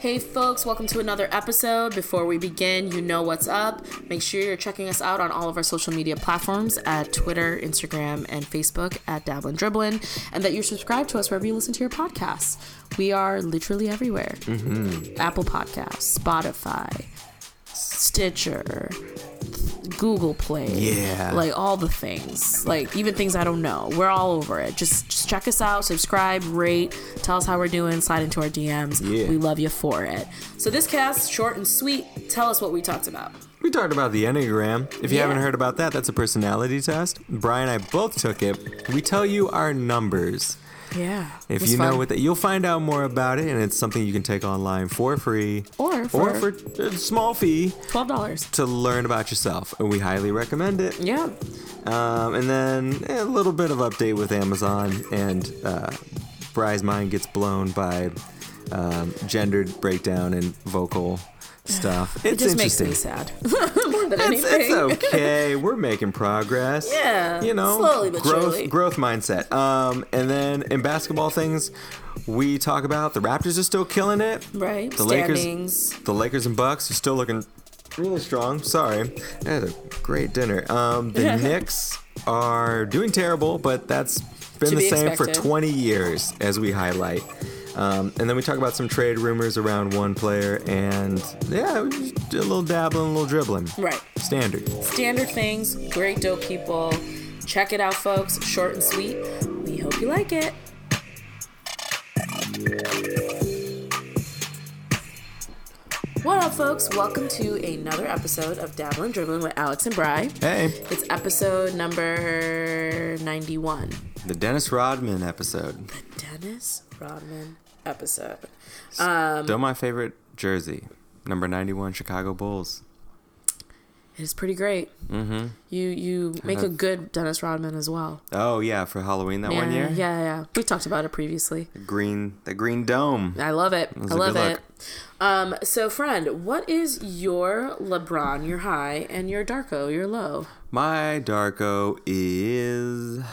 Hey, folks, welcome to another episode. Before we begin, you know what's up. Make sure you're checking us out on all of our social media platforms at Twitter, Instagram, and Facebook at Dabblin' Dribblin', and that you're subscribed to us wherever you listen to your podcasts. We are literally everywhere mm-hmm. Apple Podcasts, Spotify, Stitcher, Google Play. Yeah. Like all the things. Like even things I don't know. We're all over it. Just just check us out, subscribe, rate, tell us how we're doing, slide into our DMs. Yeah. We love you for it. So this cast, short and sweet, tell us what we talked about. We talked about the Enneagram. If you Yeah. haven't heard about that, that's a personality test. Brian and I both took it. We tell you our numbers. Yeah. If you know what that, you'll find out more about it, and it's something you can take online for free Or or for- for a small fee twelve dollars. to learn about yourself. And we highly recommend it. Yeah. Um, and then a little bit of update with Amazon, and uh, Bry's mind gets blown by um, gendered breakdown and vocal stuff. It It's just makes interesting. me sad. More than It's, anything. it's okay. We're making progress. Yeah, You know, slowly but growth, surely. growth mindset. Um, and then in basketball things, we talk about the Raptors are still killing it. Right. The Standings. Lakers, the Lakers and Bucks are still looking really strong. Sorry, I had a great dinner. Um, the Knicks are doing terrible, but that's been To the be same for 20 years, as we highlight. Um, and then we talk about some trade rumors around one player, and yeah, just a little dabbling, a little dribbling. Right. Standard. Standard things, great dope people. Check it out, folks. Short and sweet. We hope you like it. What up, folks? Welcome to another episode of Dabbling Dribbling with Alex and Bry. Hey, It's episode number 91. The Dennis Rodman episode. The Dennis Rodman episode. Still my favorite jersey. Number 91 Chicago Bulls. It is pretty great. Mm-hmm. You you make a good Dennis Rodman as well. Oh yeah, for Halloween that yeah, one year. yeah, yeah. We talked about it previously. The Green, the green dome. I love it. was I love it. Um, so friend, what is your LeBron, your high, and your Darko, your low? My Darko is.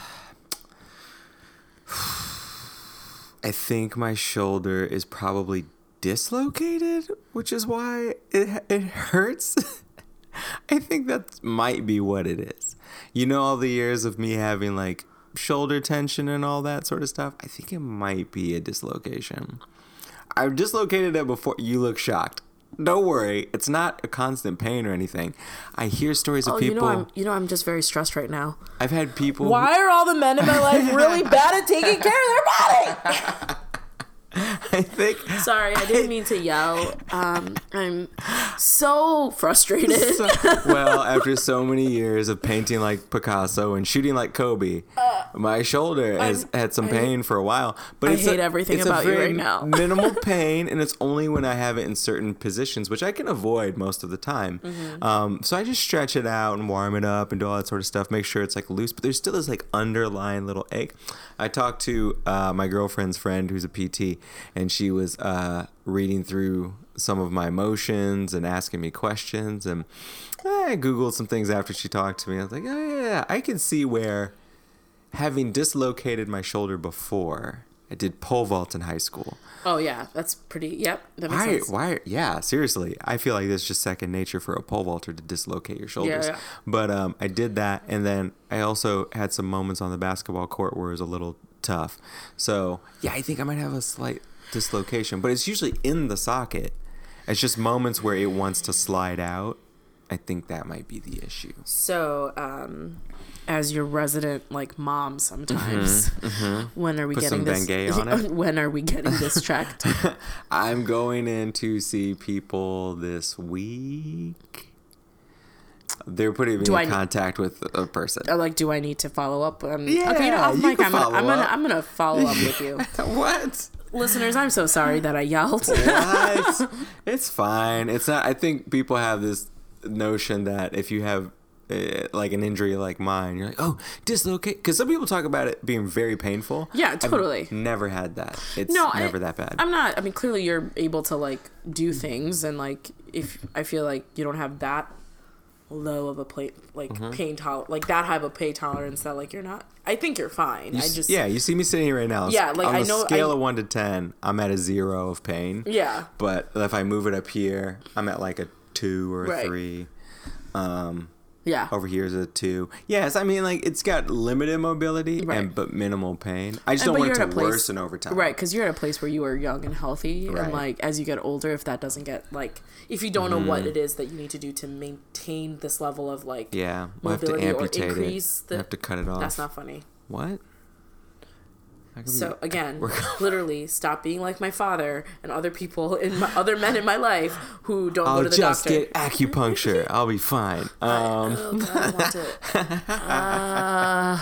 I think my shoulder is probably dislocated, which is why it it hurts. I think that might be what it is. You know, all the years of me having like shoulder tension and all that sort of stuff. I think it might be a dislocation. I've dislocated it before. You look shocked. Don't worry, it's not a constant pain or anything. I hear stories of Oh, people. you know I'm you know I'm just very stressed right now. I've had people. Why are all the men in my life really bad at taking care of their body? I think. Sorry, I didn't mean to yell. Um, I'm so frustrated. well, after so many years of painting like Picasso and shooting like Kobe, my shoulder has had some pain for a while. But I it's hate a, everything it's about you right now. minimal pain, and it's only when I have it in certain positions, which I can avoid most of the time. Mm-hmm. Um, so I just stretch it out and warm it up and do all that sort of stuff. Make sure it's like loose, but there's still this like underlying little ache. I talked to uh, my girlfriend's friend who's a PT, and she was uh, reading through some of my emotions and asking me questions and I googled some things after she talked to me. I was like, oh yeah, I can see where having dislocated my shoulder before, I did pole vault in high school. oh yeah, that's pretty. Yep, that makes Why? sense. Why? Yeah, seriously, I feel like it's just second nature for a pole vaulter to dislocate your shoulders. yeah. But um, I did that, and then I also had some moments on the basketball court where it was a little tough. So yeah, I think I might have a slight dislocation, but it's usually in the socket. It's just moments where it wants to slide out. I think that might be the issue. So, um, as your resident like mom, sometimes when are we Mm-hmm, Put getting this? Bengay on it? when are we getting this checked? I'm going in to see people this week. They're putting me Do in I- contact with a person. Like, do I need to follow up? Um, Yeah, okay, you know, off mic, can I'm gonna, I'm gonna. I'm gonna follow up with you, what? Listeners. I'm so sorry that I yelled. What? it's fine. It's not. I think people have this notion that if you have uh, like an injury like mine, you're like, oh, dislocate. Because some people talk about it being very painful. Yeah, I've totally. never had that. It's no, I- never that bad. I'm not. I mean, clearly you're able to like do things, and like if I feel like you don't have that low of a plate like Mm-hmm. pain tol like that high of a pain tolerance that like you're not. I think you're fine. I just yeah, you see me sitting here right now. Yeah, like, on I a know- scale I- of one to ten, I'm at a zero of pain. yeah. But if I move it up here, I'm at like a two or a Right. three. Um, Yeah. over here is a two. Yes, I mean like it's got limited mobility Right. and but minimal pain. I just And- don't want it to place- worsen over time. Right, because you're at a place where you are young and healthy, Right. and like as you get older, if that doesn't get like, if you don't know what Mm-hmm. it is that you need to do to maintain this level of like, Yeah, we'll have to Mobility or amputate increase it. the- I have to cut it off. that's not funny. what? That could be- So again, literally, stop being like my father and other people in my, other men in my life who don't go I'll to the just doctor. get acupuncture. I'll be fine. Um, Oh god, I want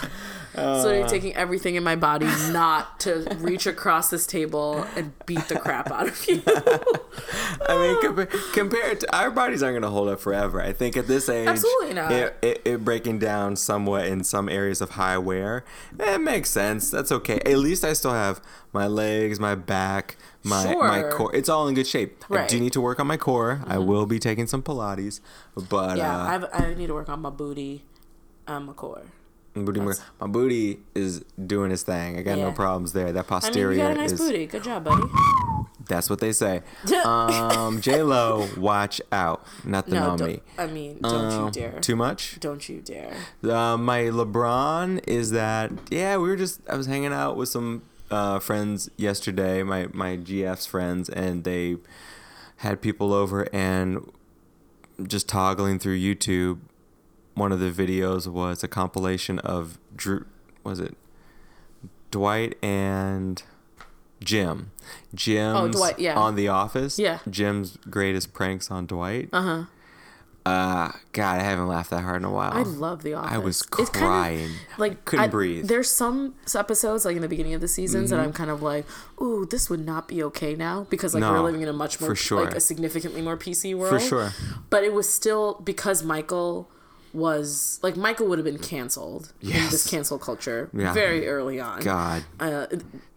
to. So you're taking everything in my body not to reach across this table and beat the crap out of you. I mean, compa- compared to our bodies aren't going to hold up forever. I think at this age, Absolutely not. It, it, it breaking down somewhat in some areas of high wear, it makes sense. That's okay. At least I still have my legs, my back, my my core. It's all in good shape. I do need to work on my core. I will be taking some Pilates, but yeah, uh, I need to work on my booty and my core. Booty, my booty is doing its thing. I got no problems there. That posterior I mean, you got a nice is. booty. Good job, buddy. That's what they say. Um, J Lo, watch out. Not the No, don't, me. I mean, don't Um, you dare. Too much? don't you dare. Uh, my LeBron is that yeah we were just I was hanging out with some uh, friends yesterday my my GF's friends and they had people over and just toggling through YouTube one of the videos was a compilation of Drew was it Dwight and Jim Jim Oh, Dwight, yeah. on The Office Yeah. Jim's greatest pranks on Dwight Uh huh. uh God I haven't laughed that hard in a while I love The Office. I was It's kinda- crying. like couldn't I- breathe. Mm-hmm. There's some episodes like in the beginning of the seasons that I'm kind of like, ooh, this would not be okay now because like No, we're living in a much more for sure. like a significantly more PC world. For sure. But it was still because Michael was like Michael would have been canceled in Yes. this cancel culture Yeah. very early on. God, Uh,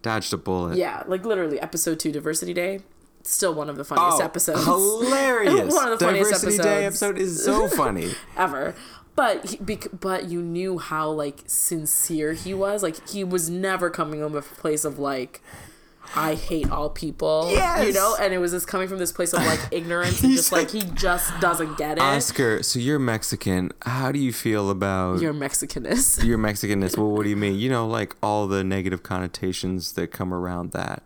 dodged a bullet. yeah, like literally episode two, Diversity Day, still one of the funniest Oh, episodes. hilarious! One of the funniest Diversity Day episode is so funny. ever. But he, but you knew how like sincere he was. Like he was never coming from a place of like I hate all people. Yes! You know, and it was just coming from this place of like ignorance and just like he just doesn't get it. Oscar, so you're Mexican. How do you feel about You're Mexicanist. your Mexicanness? Well, what do you mean? You know, like all the negative connotations that come around that.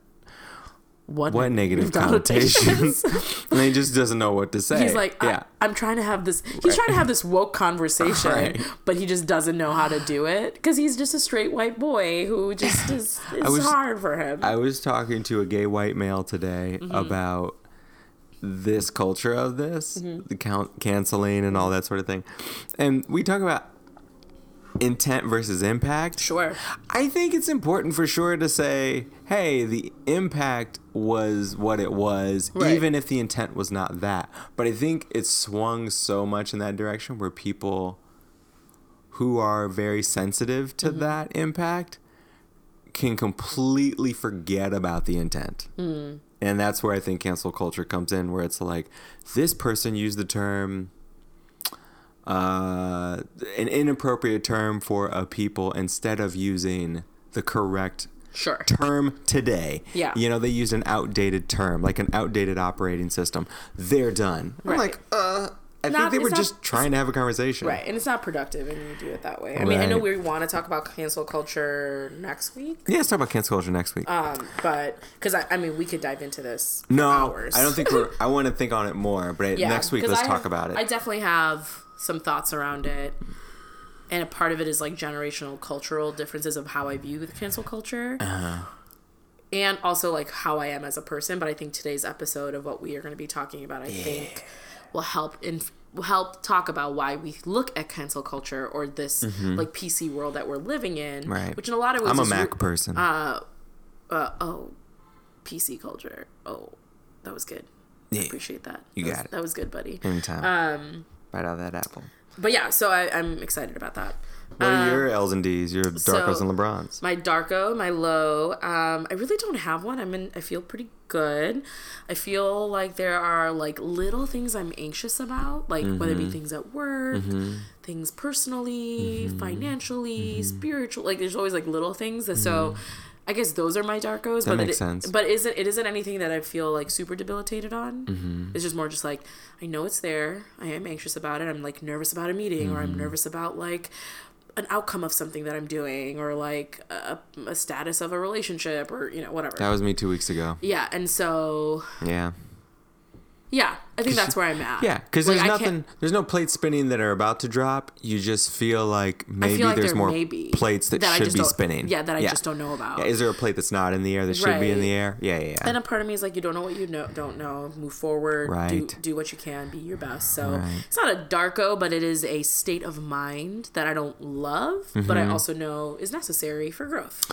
What, What negative connotations? and he just doesn't know what to say. He's like, yeah. I, am trying to have this. He's trying to have this woke conversation, Right. but he just doesn't know how to do it because he's just a straight white boy who just is. It's was- hard for him. I was talking to a gay white male today Mm-hmm. about this culture of this, Mm-hmm. the count canceling and all that sort of thing. And we talk about intent versus impact. sure. I think it's important for sure to say, hey, the impact was what it was, Right. even if the intent was not that. But I think it swung so much in that direction where people who are very sensitive to mm-hmm. that impact can completely forget about the intent. Mm. And that's where I think cancel culture comes in, where it's like, this person used the term uh, an inappropriate term for a people instead of using the correct Sure. term today. Yeah. You know, they used an outdated term, like an outdated operating system. They're done. I'm like, uh, I Not- think they were not- just trying to have a conversation. Right, and it's not productive, and you do it that way. I mean, I know we want to talk about cancel culture next week, Yeah, let's talk about cancel culture next week. um, but because I, I mean, we could dive into this. for no, hours. I don't think we're. I want to think on it more, but Yeah, next week, let's talk about it. I definitely have some thoughts around it, and a part of it is like generational cultural differences of how I view the cancel culture. Uh-huh. And also like how I am as a person, but I think today's episode of what we are going to be talking about, I think, will help in will help talk about why we look at cancel culture or this like PC world that we're living in, Mm-hmm. Right. Which in a lot of ways I'm a Mac re- person. uh, oh, PC culture. Oh, that was good. yeah, Appreciate that. You That got was- it. That was good, buddy. anytime. Um, bite out of that apple. But yeah, so I, I'm excited about that. What are um, your L's and D's? Your Darkos so- and LeBrons. My Darko, my low. Um, I really don't have one. I'm in. I feel pretty good. I feel like there are like little things I'm anxious about, like whether it be mm-hmm. things at work, mm-hmm. things personally, mm-hmm. financially, spiritual. Like there's always like little things. That, So. I guess those are my Darkos, but makes it, sense. But isn't it isn't anything that I feel like super debilitated on? Mm-hmm. It's just more just like I know it's there. I am anxious about it. I'm like nervous about a meeting, or I'm mm-hmm. nervous about like an outcome of something that I'm doing, or like a, a status of a relationship, or you know whatever. That was me two weeks ago. yeah, and so Yeah. yeah, I think that's where I'm at. Yeah, because Like, there's I can't- nothing. There's no plates spinning that are about to drop. You just feel like maybe feel like there's there more may be plates that, I should be spinning. Yeah, that I just don't know about. Yeah, is there a plate that's not in the air that should be in the air? Yeah, yeah, yeah. then a part of me is like, you don't know what you know, don't know. Move forward. Do, Right. do what you can. Be your best. So Right. it's not a darko, but it is a state of mind that I don't love, but Mm-hmm. I also know is necessary for growth.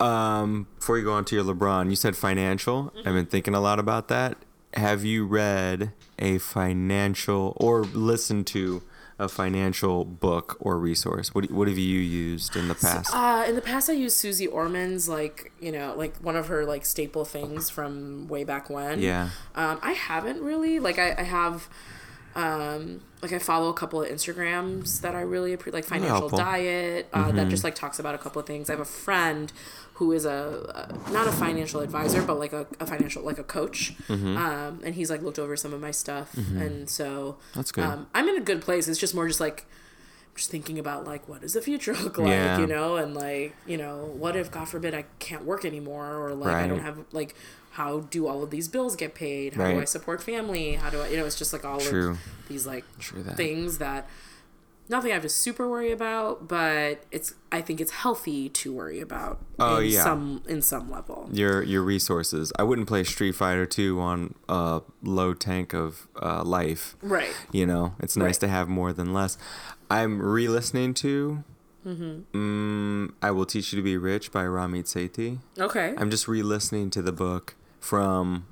Um, before you go on to your LeBron, you said financial. I've been thinking a lot about that. Have you read a financial or listened to a financial book or resource? What what have you used in the past? Uh, in the past, I used Susie Orman's like you know like one of her like staple things from way back when. Yeah. Um, I haven't really like I, I have. Um, like I follow a couple of Instagrams that I really appreciate, like financial diet, uh, that just like talks about a couple of things. I have a friend who is a, a not a financial advisor, but like a, a financial like a coach, um, and he's like looked over some of my stuff, and so That's good. Um, I'm in a good place. It's just more just like just thinking about like what does the future look like, Yeah. you know, and like you know what if God forbid I can't work anymore, or like I don't have like how do all of these bills get paid? How do I support family? How do I you know it's just like all True. of these like True that. things that nothing I have to super worry about, but it's I think it's healthy to worry about. Oh, in yeah. some in some level. your your resources. I wouldn't play Street Fighter 2 on a low tank of uh, life. Right. You know, it's nice Right. to have more than less. I'm re-listening to mm I Will Teach You to Be Rich by Ramit Sethi. Okay. I'm just re-listening to the book from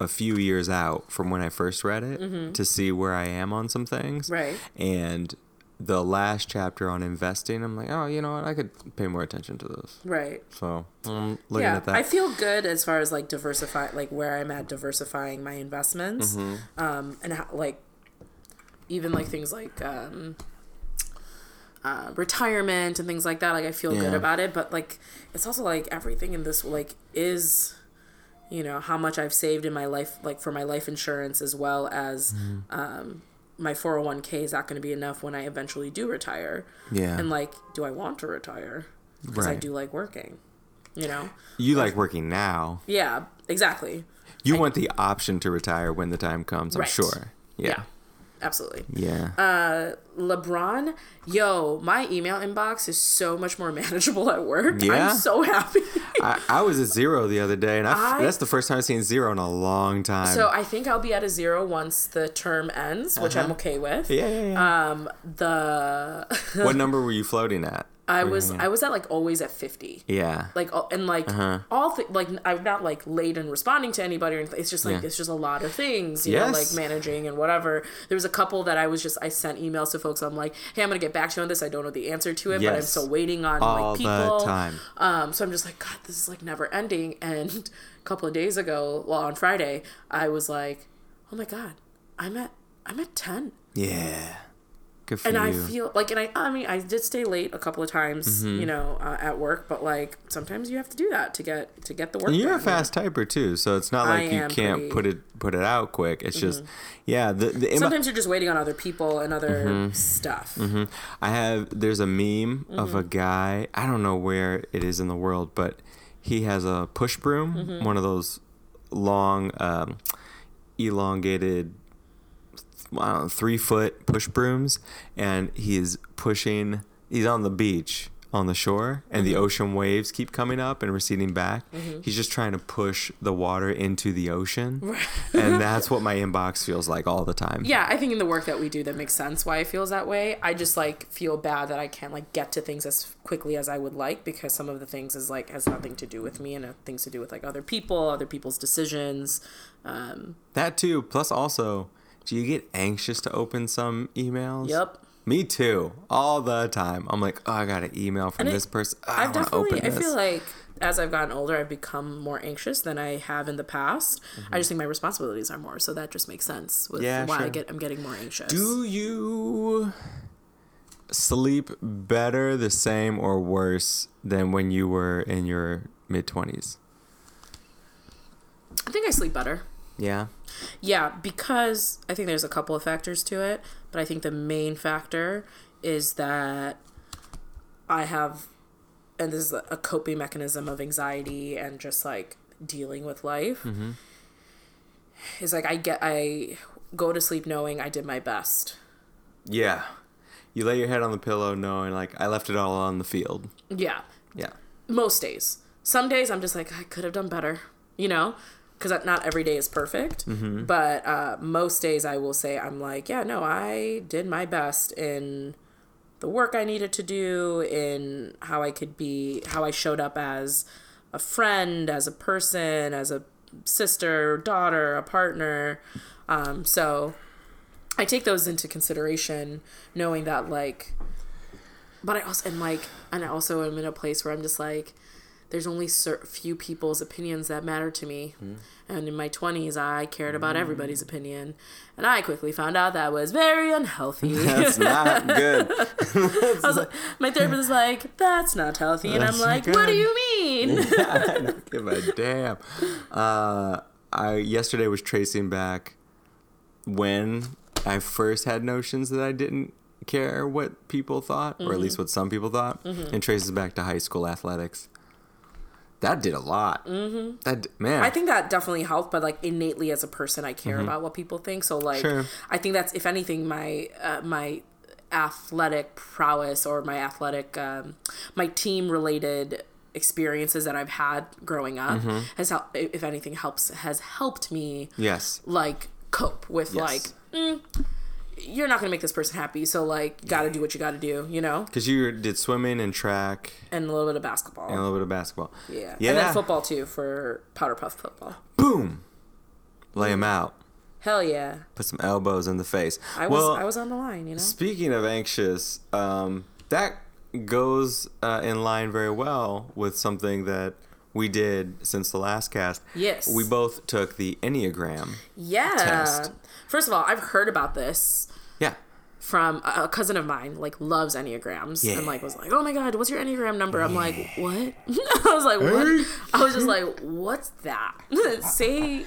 a few years out from when I first read it to see where I am on some things. Right. And the last chapter on investing, I'm like, oh, you know what? I could pay more attention to this. right. So I'm looking yeah, at that. I feel good as far as like diversify, like where I'm at diversifying my investments, Mm-hmm. um, and how, like even like things like um, uh, retirement and things like that. Like I feel good about it, but like it's also like everything in this like is, you know, how much I've saved in my life, like for my life insurance as well as. Mm-hmm. Um, my 401k is not going to be enough when I eventually do retire. Yeah. And like, do I want to retire? Because I do like working, you know? you like working now. Yeah, exactly. You want the option to retire when the time comes, I'm Right. sure. Yeah, Yeah. Absolutely. Yeah. Uh, LeBron, yo, my email inbox is so much more manageable at work. Yeah? I'm so happy. I, I was at zero the other day, and I, I- that's the first time I've seen zero in a long time. so I think I'll be at a zero once the term ends, which I'm okay with. Uh-huh. yeah, yeah, yeah. Um, the what number were you floating at? I was I was at like always at 50. Yeah. Like all- and like Uh-huh. all th- like I'm not like late in responding to anybody or anything. It's just like Yeah. it's just a lot of things, you know, like managing and whatever. There was a couple that I was just I sent emails to folks. I'm like, hey, I'm gonna get back to you on this. I don't know the answer to it, but I'm still waiting on All like the people. time. Um, so I'm just like, God, this is like never ending. And a couple of days ago, well, on Friday, I was like, oh my God, I'm at I'm at ten Yeah. Good for and you. I feel like, and I, I mean, I did stay late a couple of times, Mm-hmm. you know, uh, at work, but like sometimes you have to do that to get to get the work. and you're a fast typer too, so it's not I like you can't pretty- Mm-hmm. put it put it out quick. It's just, yeah. The, the Sometimes you're just waiting on other people and other Mm-hmm. stuff. I have there's a meme of Mm-hmm. a guy. I don't know where it is in the world, but he has a push broom, Mm-hmm. one of those long, um, elongated, I know, three foot push brooms, and he is pushing. He's on the beach on the shore, and Mm-hmm. the ocean waves keep coming up and receding back. He's just trying to push the water into the ocean, and that's what my inbox feels like all the time. Yeah, I think in the work that we do, that makes sense why it feels that way. I just like feel bad that I can't like get to things as quickly as I would like because some of the things is like has nothing to do with me and things to do with like other people, other people's decisions. Um, That too, plus also Do you get anxious to open some emails? Yep. Me too. All the time. I'm like, oh, I got an email from And it- this person. I I've to definitely. I feel like as I've gotten older, I've become more anxious than I have in the past. Mm-hmm. I just think my responsibilities are more, so that just makes sense with Yeah, why I get I'm getting more anxious. Do you sleep better, the same, or worse than when you were in your mid 20s? I think I sleep better. Yeah. Yeah, because I think there's a couple of factors to it, but I think the main factor is that I have, and this is a coping mechanism of anxiety and just like dealing with life. Mm-hmm. Is like I get, I go to sleep knowing I did my best. Yeah. You lay your head on the pillow knowing, like, I left it all on the field. Yeah, Yeah. most days. Some days I'm just like I could have done better, you know, because not every day is perfect. But uh, most days I will say I'm like, yeah, no, I did my best in the work I needed to do, in how I could be, how I showed up as a friend, as a person, as a sister, daughter, a partner. Um, so I take those into consideration, knowing that like but I also and like and I also am in a place where I'm just like there's only cer- few people's opinions that matter to me. And in my 20s, I cared about everybody's opinion. And I quickly found out that was very unhealthy. That's not good. I was like, my therapist is like, that's not healthy. And I'm That's like, what do you mean? I don't give a damn. Uh, I yesterday was tracing back when I first had notions that I didn't care what people thought, or Mm-hmm. at least what some people thought, and traces back to high school athletics. That did a lot. Mm-hmm. That man, I think that definitely helped, but like innately as a person, I care about what people think. So like, Sure. I think that's if anything, my uh, my athletic prowess or my athletic um, my team related experiences that I've had growing up Mm-hmm. has helped. If anything, helps has helped me yes, like cope with Yes. like. Mm, you're not gonna make this person happy, so like, gotta do what you gotta do, you know, because you did swimming and track and a little bit of basketball, and a little bit of basketball. yeah, yeah. and then football too for powder puff football. Boom, lay him out. Hell yeah, Put some elbows in the face. I was well, I was on the line, you know. Speaking of anxious, um, that goes uh, in line very well with something that we did since the last cast. Yes. We both took the Enneagram. Yeah. test. First of all, I've heard about this Yeah. from a cousin of mine, like loves Enneagrams. Yeah. And like was like, Oh my god, what's your Enneagram number? I'm like, What? I was like, What? I was just like, What's that? Say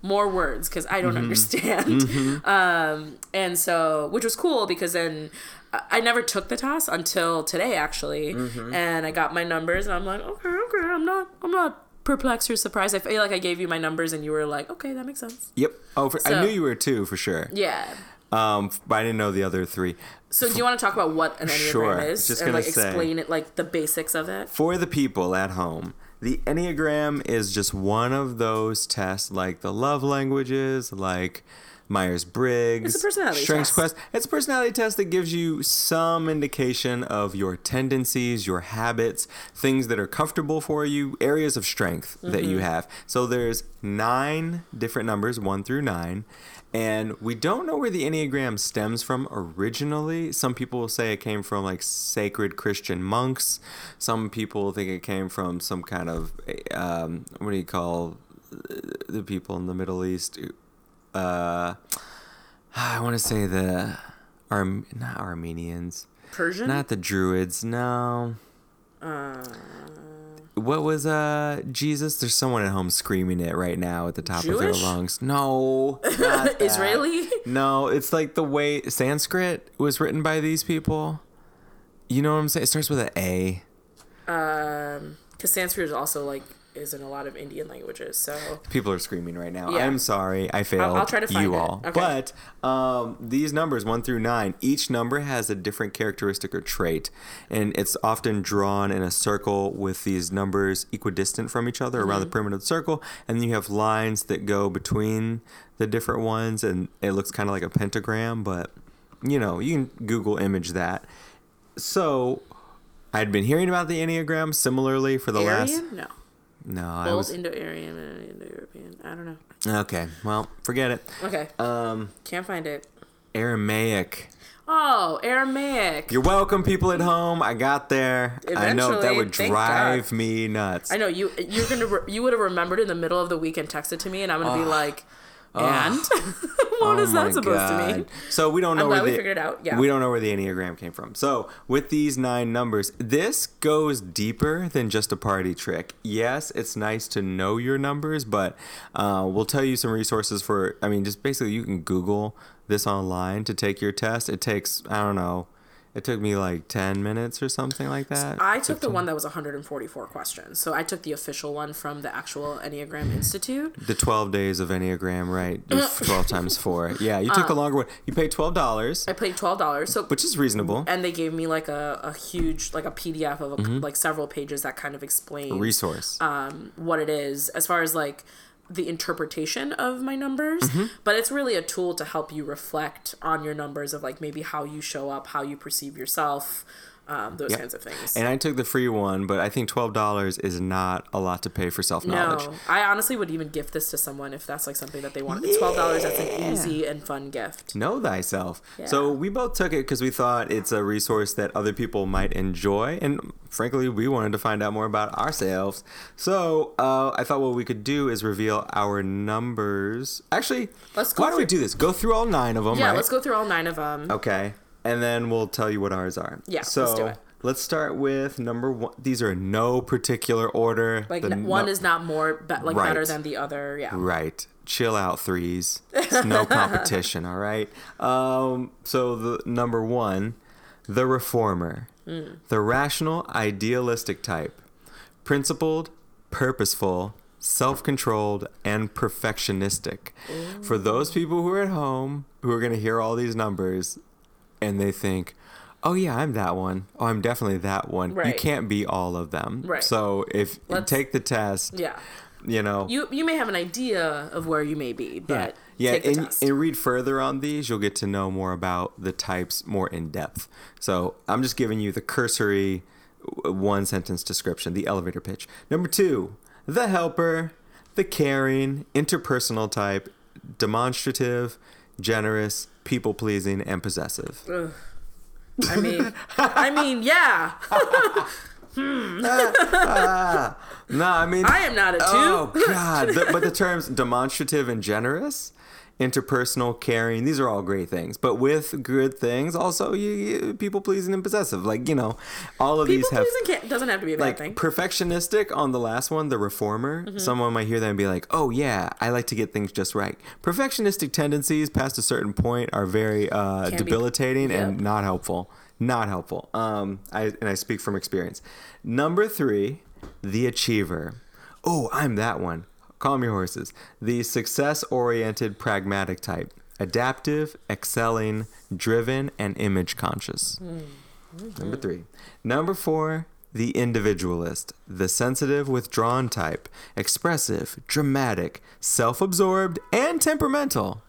more words because I don't mm-hmm. understand. Mm-hmm. Um, and so, which was cool because then I- I never took the test until today actually, mm-hmm. and I got my numbers and I'm like, okay, I'm not, I'm not perplexed or surprised. I feel like I gave you my numbers and you were like, okay, that makes sense. Yep. Oh, for, I knew you were two for sure. Yeah. Um, but I didn't know the other three. So do you want to talk about what an enneagram Sure, is just and gonna like say. explain it, like the basics of it? For the people at home, the Enneagram is just one of those tests like the love languages, like Myers Briggs, It's a personality Strengths test. Quest. It's a personality test that gives you some indication of your tendencies, your habits, things that are comfortable for you, areas of strength that Mm-hmm. you have. So there's nine different numbers, one through nine. And we don't know where the Enneagram stems from originally. Some people will say it came from like sacred Christian monks. Some people think it came from some kind of, um, what do you call the people in the Middle East? Uh, I want to say the, Arm- not Armenians, Persian? not the Druids, no. What was uh Jesus? There's someone at home screaming it right now at the top of their lungs. No. Israeli? No, it's like the way Sanskrit was written by these people. You know what I'm saying? It starts with an A. Um, because Sanskrit is also like is in a lot of Indian languages. So People are screaming right now. Yeah. I'm sorry, I failed. I'll try to find you it. all. Okay. But um, these numbers one through nine, each number has a different characteristic or trait, and it's often drawn in a circle with these numbers equidistant from each other around the Mm-hmm. perimeter of the circle, and then you have lines that go between the different ones, and it looks kind of like a pentagram. But you know, you can Google image that. So. I'd been hearing about the Enneagram similarly for the last Aryan? No. No, I Both was Indo-Aryan and Indo-European. I don't know. okay. Well, forget it. Okay, Um, can't find it. Aramaic. Oh, Aramaic. You're welcome, people at home. I got there. I know that would drive me nuts. I know you. You're gonna. Re- you would have remembered in the middle of the week and texted to me, and I'm gonna be like, and what is Oh my that supposed to mean? So we don't know I'm where glad we the, figured it out, yeah. We don't know where the enneagram came from. So with these nine numbers, this goes deeper than just a party trick. Yes, it's nice to know your numbers, but uh, we'll tell you some resources for. I mean, just basically you can Google this online to take your test. It takes I don't know. It took me like ten minutes or something like that. I took the one that was 144 questions. So I took the official one from the actual Enneagram Institute. The 12 days of Enneagram, right? 12 times 4. Yeah, you took the longer one. You paid $12, Uh, I paid twelve dollars. So which is reasonable. and they gave me like a, a huge like a PDF of a, Mm-hmm. like several pages that kind of explain Resource. um, what it is as far as like the interpretation of my numbers Mm-hmm. but it's really a tool to help you reflect on your numbers of like maybe how you show up how you perceive yourself um, those kinds of things and I took the free one, but I think $12 is not a lot to pay for self knowledge. no i honestly would even gift this to someone if that's like something that they want it's $12 that's an easy and fun gift Know thyself. So we both took it because we thought it's a resource that other people might enjoy, and frankly, we wanted to find out more about ourselves. So uh, I thought what we could do is reveal our numbers. Actually, Let's go why don't we do this? Go through all nine of them. yeah right? let's go through all nine of them Okay, and then we'll tell you what ours are. Yeah, So let's do it. let's start with number one. These are in no particular order. like The n- one no- is not more be- like better than the other yeah Right. Chill out, threes. It's no competition, all right? Um, so the number one, the reformer. Hmm. The rational, idealistic type. Principled, purposeful, self controlled, and perfectionistic. For those people who are at home who are going to hear all these numbers and they think, oh, yeah, I'm that one. Oh, I'm definitely that one. You can't be all of them. Right. So if you take the test, yeah you know. you you may have an idea of where you may be but yeah, the and, test. and read further on these, you'll get to know more about the types more in depth. So I'm just giving you the cursory one sentence description, the elevator pitch. Number two, the helper, the caring, interpersonal type, demonstrative, generous, people pleasing, and possessive. Ugh. I mean, I mean, yeah. Hmm. Ah, ah, ah. No, I mean, I am not a two. Oh God! The- but the terms demonstrative and generous, interpersonal, caring, these are all great things. But with good things, also you, you people pleasing and possessive. Like you know, all of People these have doesn't have to be a bad like thing. perfectionistic on the last one, the reformer. Mm-hmm. Someone might hear that and be like, "Oh yeah, I like to get things just right." Perfectionistic tendencies past a certain point are very uh, be- debilitating and not helpful. Not helpful. Um, I and I speak from experience. Number three, the achiever. Oh, I'm that one. Calm your horses. The success-oriented, pragmatic type. Adaptive, excelling, driven, and image conscious. Mm-hmm. Number three. Number four, the individualist, the sensitive, withdrawn type, expressive, dramatic, self absorbed, and temperamental.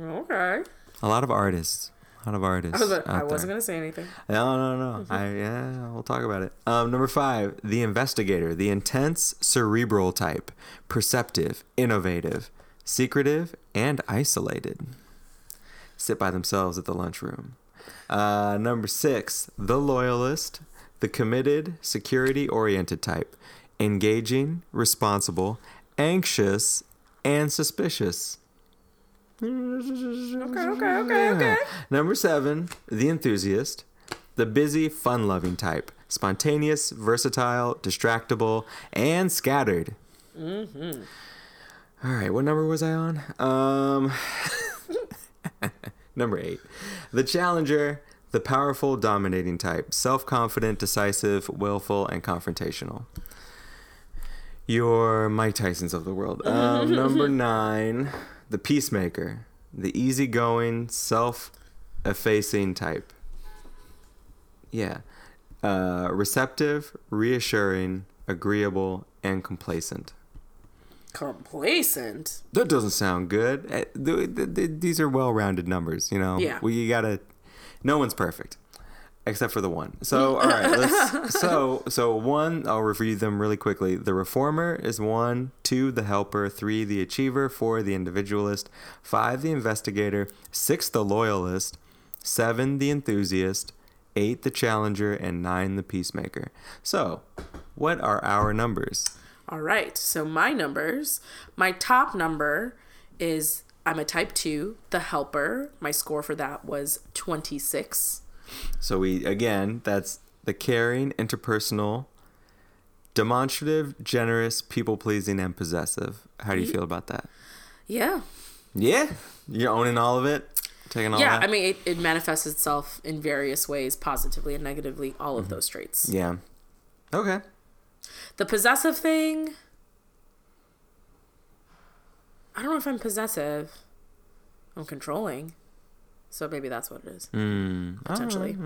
okay. A lot of artists. Lot of artists. I, was, I wasn't gonna say anything. No, no, no. I yeah, we'll talk about it. Um, number five, the investigator, the intense, cerebral type, perceptive, innovative, secretive, and isolated. Sit by themselves at the lunchroom. Uh, number six, the loyalist, the committed, security-oriented type, engaging, responsible, anxious, and suspicious. Okay, okay, okay, okay. Number seven, the enthusiast, the busy, fun loving type, spontaneous, versatile, distractible, and scattered. Mm-hmm. All right, what number was I on? Um, number eight, the challenger, the powerful, dominating type, self confident, decisive, willful, and confrontational. Your Mike Tyson's of the world. Um, number nine, the peacemaker, the easygoing, self-effacing type. Yeah, uh, receptive, reassuring, agreeable, and complacent. Complacent. That doesn't sound good. Th- These are well-rounded numbers, you know. Yeah. We you gotta. No one's perfect. Except for the one. So all right, let's. So so one, I'll review them really quickly. The reformer is one, two, the helper, three, the achiever, four, the individualist, five, the investigator, six, the loyalist, seven, the enthusiast, eight, the challenger, and nine, the peacemaker. So, what are our numbers? All right. So my numbers, my top number is I'm a type 2, the helper. My score for that was 26. So we again, that's the caring, interpersonal, demonstrative, generous, people pleasing, and possessive. How do you feel about that? Yeah. Yeah, you're owning all of it, taking all Yeah, that. I mean, it, it manifests itself in various ways, positively and negatively, all of mm-hmm. those traits. yeah. Okay. The possessive thing, I don't know if I'm possessive. I'm controlling. So maybe that's what it is, Mm. potentially.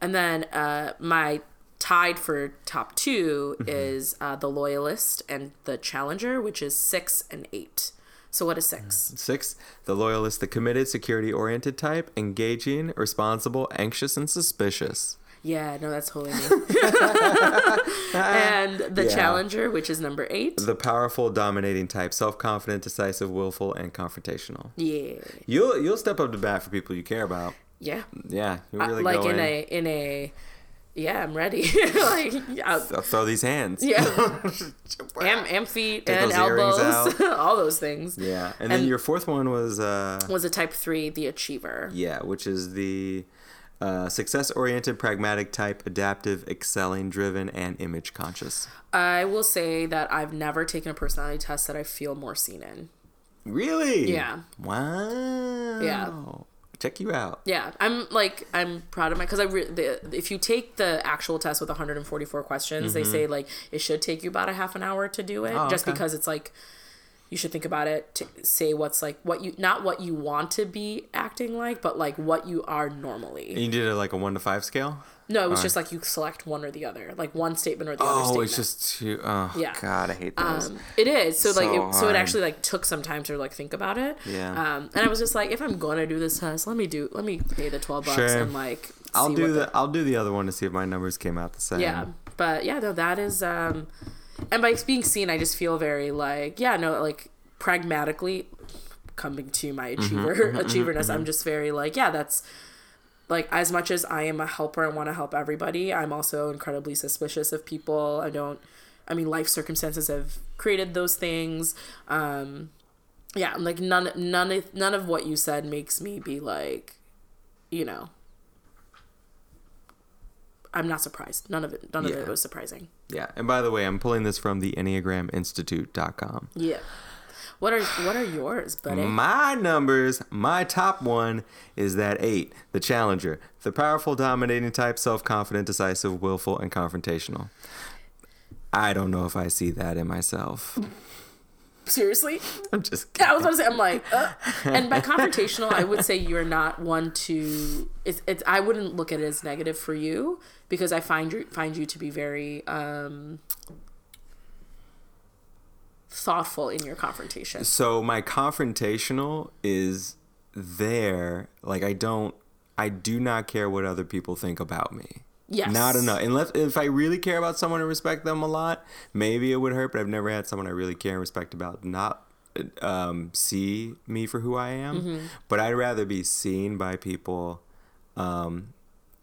And then uh, my tied for top 2 Mm-hmm. is uh, the loyalist and the challenger, which is six and eight. So what is six? Six, the loyalist, the committed, security oriented type, engaging, responsible, anxious, and suspicious. Yeah, no, that's totally me. and the Yeah. challenger, which is number eight. The powerful, dominating type, self confident, decisive, willful, and confrontational. Yeah, You'll you'll step up to bat for people you care about. yeah. Yeah, you Uh, like go in in. a in a yeah, I'm ready. like yeah, I'll throw these hands. yeah. Am, am feet Take and elbows, all those things. Yeah, and then your fourth one was uh Was a type three, the achiever. yeah, which is the uh, success-oriented, pragmatic type, adaptive, excelling, driven, and image conscious. I will say that I've never taken a personality test that I feel more seen in. Really? Yeah. Wow. Yeah. Check you out. Yeah, I'm like I'm proud of my because I re- the, if you take the actual test with 144 questions, they say like it should take you about a half an hour to do it, Mm-hmm. Oh, just okay. because it's like you should think about it to say what's like what you not what you want to be acting like, but like what you are normally. And you did it like a one to five scale. No, it was just like you select one or the other, like one statement or the other statement. Oh, it's just too. Oh, Yeah. God, I hate those. Um, it is so, like So it, so it actually like took some time to like think about it. Yeah. Um, and I was just like, if I'm gonna do this test, let me do let me pay the twelve bucks Sure. and like. I'll do what the I'll do the other one to see if my numbers came out the same. Yeah, but yeah, no, that is. um And by being seen, I just feel very like yeah, no, like pragmatically coming to my mm-hmm, achiever mm-hmm, mm-hmm, achieverness. I'm just very like yeah, that's like as much as I am a helper and want to help everybody, I'm also incredibly suspicious of people. I don't. I mean, life circumstances have created those things. Um, yeah, like none, none, of, none of what you said makes me be like, you know. I'm not surprised. None of it. None of it was surprising. Yeah. And by the way, I'm pulling this from the Enneagram EnneagramInstitute.com. Yeah. What are what are yours, buddy? My numbers, my top one is that eight, the challenger, the powerful, dominating type, self confident, decisive, willful, and confrontational. I don't know if I see that in myself. Seriously? I'm just I was gonna say I'm like, uh. and by confrontational, I would say you're not one to. It's, it's I wouldn't look at it as negative for you because I find you find you to be very um thoughtful in your confrontation. So my confrontational is there. Like I don't, I do not care what other people think about me. Yes. Not enough. Unless if I really care about someone and respect them a lot, maybe it would hurt. But I've never had someone I really care and respect about not um, see me for who I am. Mm-hmm. But I'd rather be seen by people um,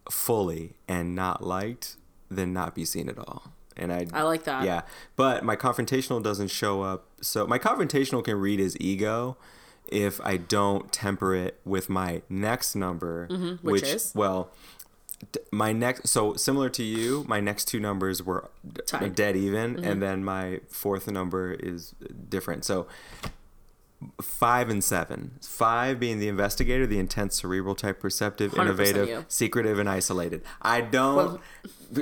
fully and not liked than not be seen at all. And I, I like that. yeah, but my confrontational doesn't show up. So my confrontational can read as ego if I don't temper it with my next number, Mm-hmm. which which, is? well, my next. So similar to you, my next two numbers were d- dead even, Mm-hmm. and then my fourth number is different. So five and seven. Five being the investigator, the intense cerebral type, perceptive, innovative, you. secretive, and isolated. I don't.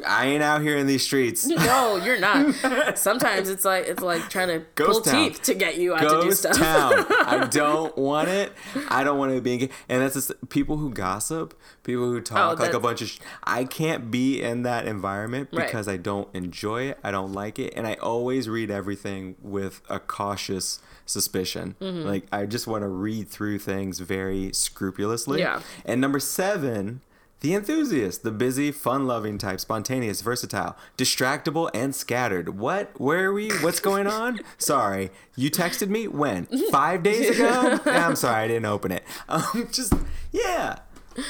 I ain't out here in these streets. No, you're not. Sometimes it's like it's like trying to Ghost pull town. teeth to get you out to do Ghost stuff. town. I don't want it. I don't want to be. And that's just, people who gossip, people who talk like a Oh, bunch of. Sh- I can't be in that environment Right. because I don't enjoy it. I don't like it, and I always read everything with a cautious suspicion. Mm-hmm. Like I just want to read through things very scrupulously. Yeah. And number seven. The enthusiast, the busy, fun loving type, spontaneous, versatile, distractible, and scattered. What? Where are we? What's going on? sorry. You texted me when? Five days ago? I'm sorry, I didn't open it. Um, just, yeah.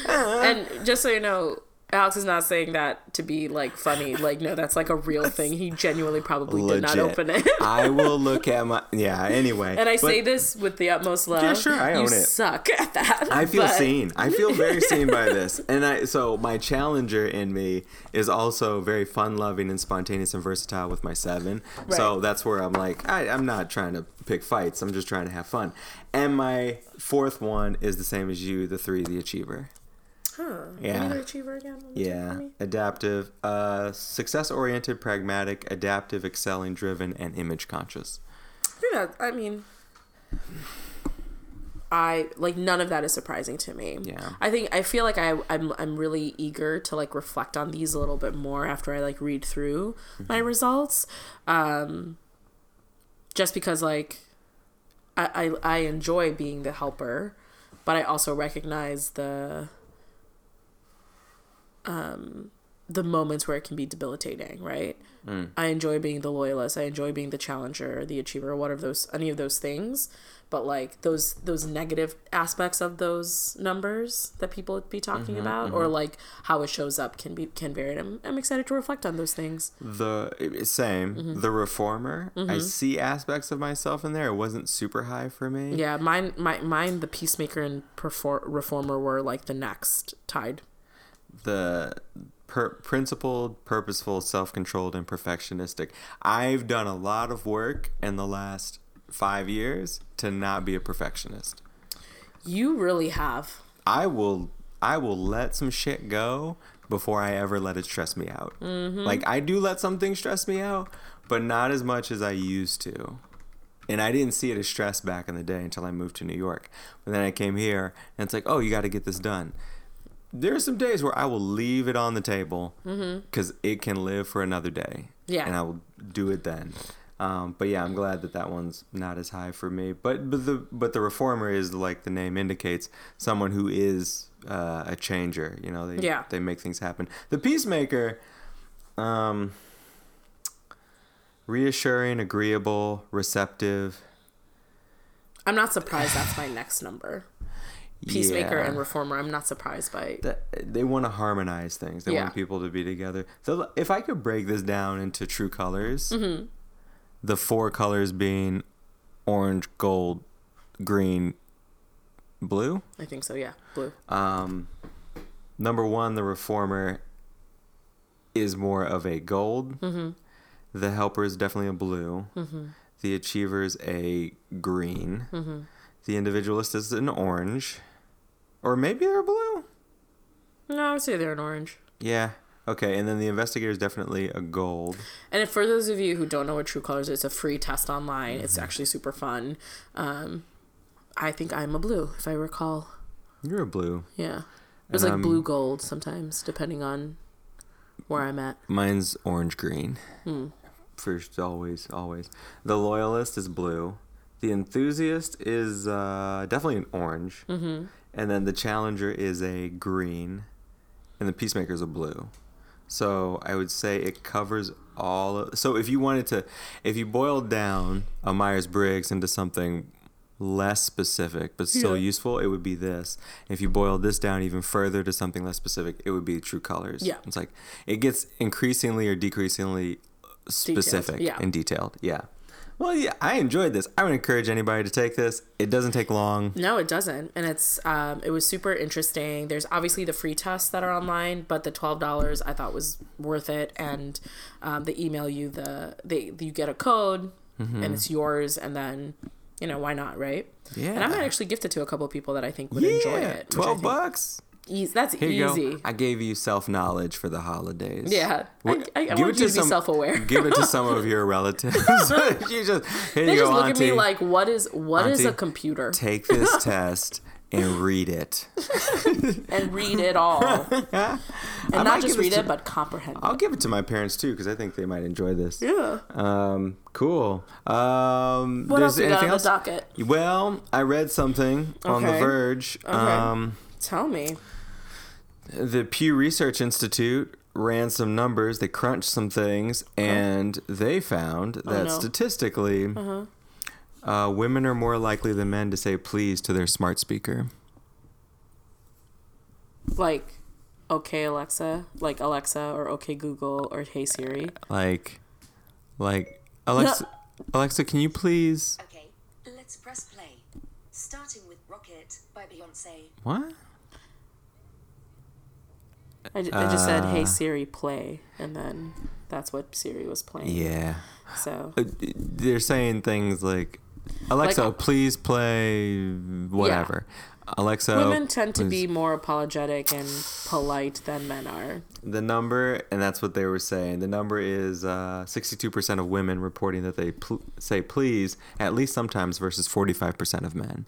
Uh, And just so you know, Alex is not saying that to be like funny. Like, no, that's like a real thing. He genuinely probably did not open it. I will look at my, yeah, anyway. and I But- say this with the utmost love. Yeah, sure, I you own it. suck at that. I feel but- seen. I feel very seen by this. And I so my challenger in me is also very fun loving and spontaneous and versatile with my seven. So that's where I'm like, I, I'm not trying to pick fights. I'm just trying to have fun. And my fourth one is the same as you, the three, the achiever. Huh. Yeah. Achiever again. One more time Yeah. Adaptive, uh, success oriented, pragmatic, adaptive, excelling, driven, and image conscious. That. I mean, I like none of that is surprising to me. Yeah. I think I feel like I I'm I'm really eager to like reflect on these a little bit more after I like read through my results. Um just because like I, I I enjoy being the helper, but I also recognize the um the moments where it can be debilitating, right? I enjoy being the loyalist. I enjoy being the challenger, the achiever, or whatever those any of those things. But like those those negative aspects of those numbers that people be talking about, or like how it shows up, can be can vary. I'm I'm excited to reflect on those things. The same, Mm-hmm. the reformer. I see aspects of myself in there. It wasn't super high for me. Yeah, mine my mine the peacemaker and perfor- reformer were like the next tied. The per- principled, purposeful, self-controlled, and perfectionistic. I've done a lot of work in the last five years to not be a perfectionist. You really have. I will, I will let some shit go before I ever let it stress me out. Mm-hmm. Like I do let some things stress me out, but not as much as I used to. And I didn't see it as stress back in the day until I moved to New York. But then I came here, and it's like, oh, you got to get this done. There are some days where I will leave it on the table because it can live for another day. Yeah. And I will do it then. Um, but yeah, I'm glad that that one's not as high for me. But but the but the reformer is like the name indicates someone who is uh, a changer. You know, they Yeah. they make things happen. The peacemaker, um, reassuring, agreeable, receptive. I'm not surprised that's my next number. Peacemaker Yeah. and reformer. I'm not surprised by. that they want to harmonize things. They Yeah. want people to be together. So if I could break this down into true colors, Mm-hmm. the four colors being orange, gold, green, blue. I think so. Yeah, blue. Um, number one, the reformer is more of a gold. Mm-hmm. The helper is definitely a blue. The achiever is a green. Mm-hmm. The individualist is an orange, or maybe they're blue. No, I would say they're an orange. Yeah. Okay, and then the investigator is definitely a gold. And if, for those of you who don't know what True Colors is, it's a free test online. It's Mm-hmm. actually super fun. Um, I think I'm a blue, if I recall. You're a blue. Yeah, it was And like blue gold sometimes, depending on where I'm at. Mine's orange green. Hmm. First, always, always. The loyalist is blue. The enthusiast is uh, definitely an orange. Mm-hmm. And then the challenger is a green. And the peacemaker is a blue. So I would say it covers all. Of, so if you wanted to, if you boiled down a Myers Briggs into something less specific but still Yeah. useful, it would be this. If you boiled this down even further to something less specific, it would be true colors. Yeah. It's like it gets increasingly or decreasingly specific yeah. and detailed. Yeah. Well, yeah, I enjoyed this. I would encourage anybody to take this. It doesn't take long. No, it doesn't, and it's um, it was super interesting. There's obviously the free tests that are online, but the twelve dollars I thought was worth it, and um, they email you the they you get a code Mm-hmm. and it's yours, and then you know why not, right? Yeah. And I might actually gift it to a couple of people that I think would enjoy it. Twelve bucks. Easy. That's Here you easy. go. I gave you self knowledge for the holidays. Yeah, I, I, I give want it you to to be some- self-aware. Give it to some of your relatives. you just here They you just go, look auntie. at me like, what is what is a computer? Take this test and read it. and read it all, and I not might just give this read to- it, but comprehend. it. I'll give it to my parents too because I think they might enjoy this. Yeah. Um, cool. Um, What else we got anything on else? the docket? Well, I read something on The Verge. Okay. Um, Tell me. The Pew Research Institute ran some numbers. They crunched some things, and they found that Oh, no. statistically, Uh-huh. uh, women are more likely than men to say "please" to their smart speaker. Like, okay, Alexa, like Alexa, or okay, Google, or hey, Siri. Like, like Alexa, Alexa, can you please? Okay, let's press play. Starting with Rocket by Beyonce. What? I, I just said, hey, Uh. Siri, play. And then that's what Siri was playing. Yeah. So, Uh, They're saying things like, Alexa, Like- please play whatever. Alexa, women tend to be more apologetic and polite than men are. the number, and that's what they were saying. The number is uh, 62% of women reporting that they pl- say please at least sometimes versus 45% of men.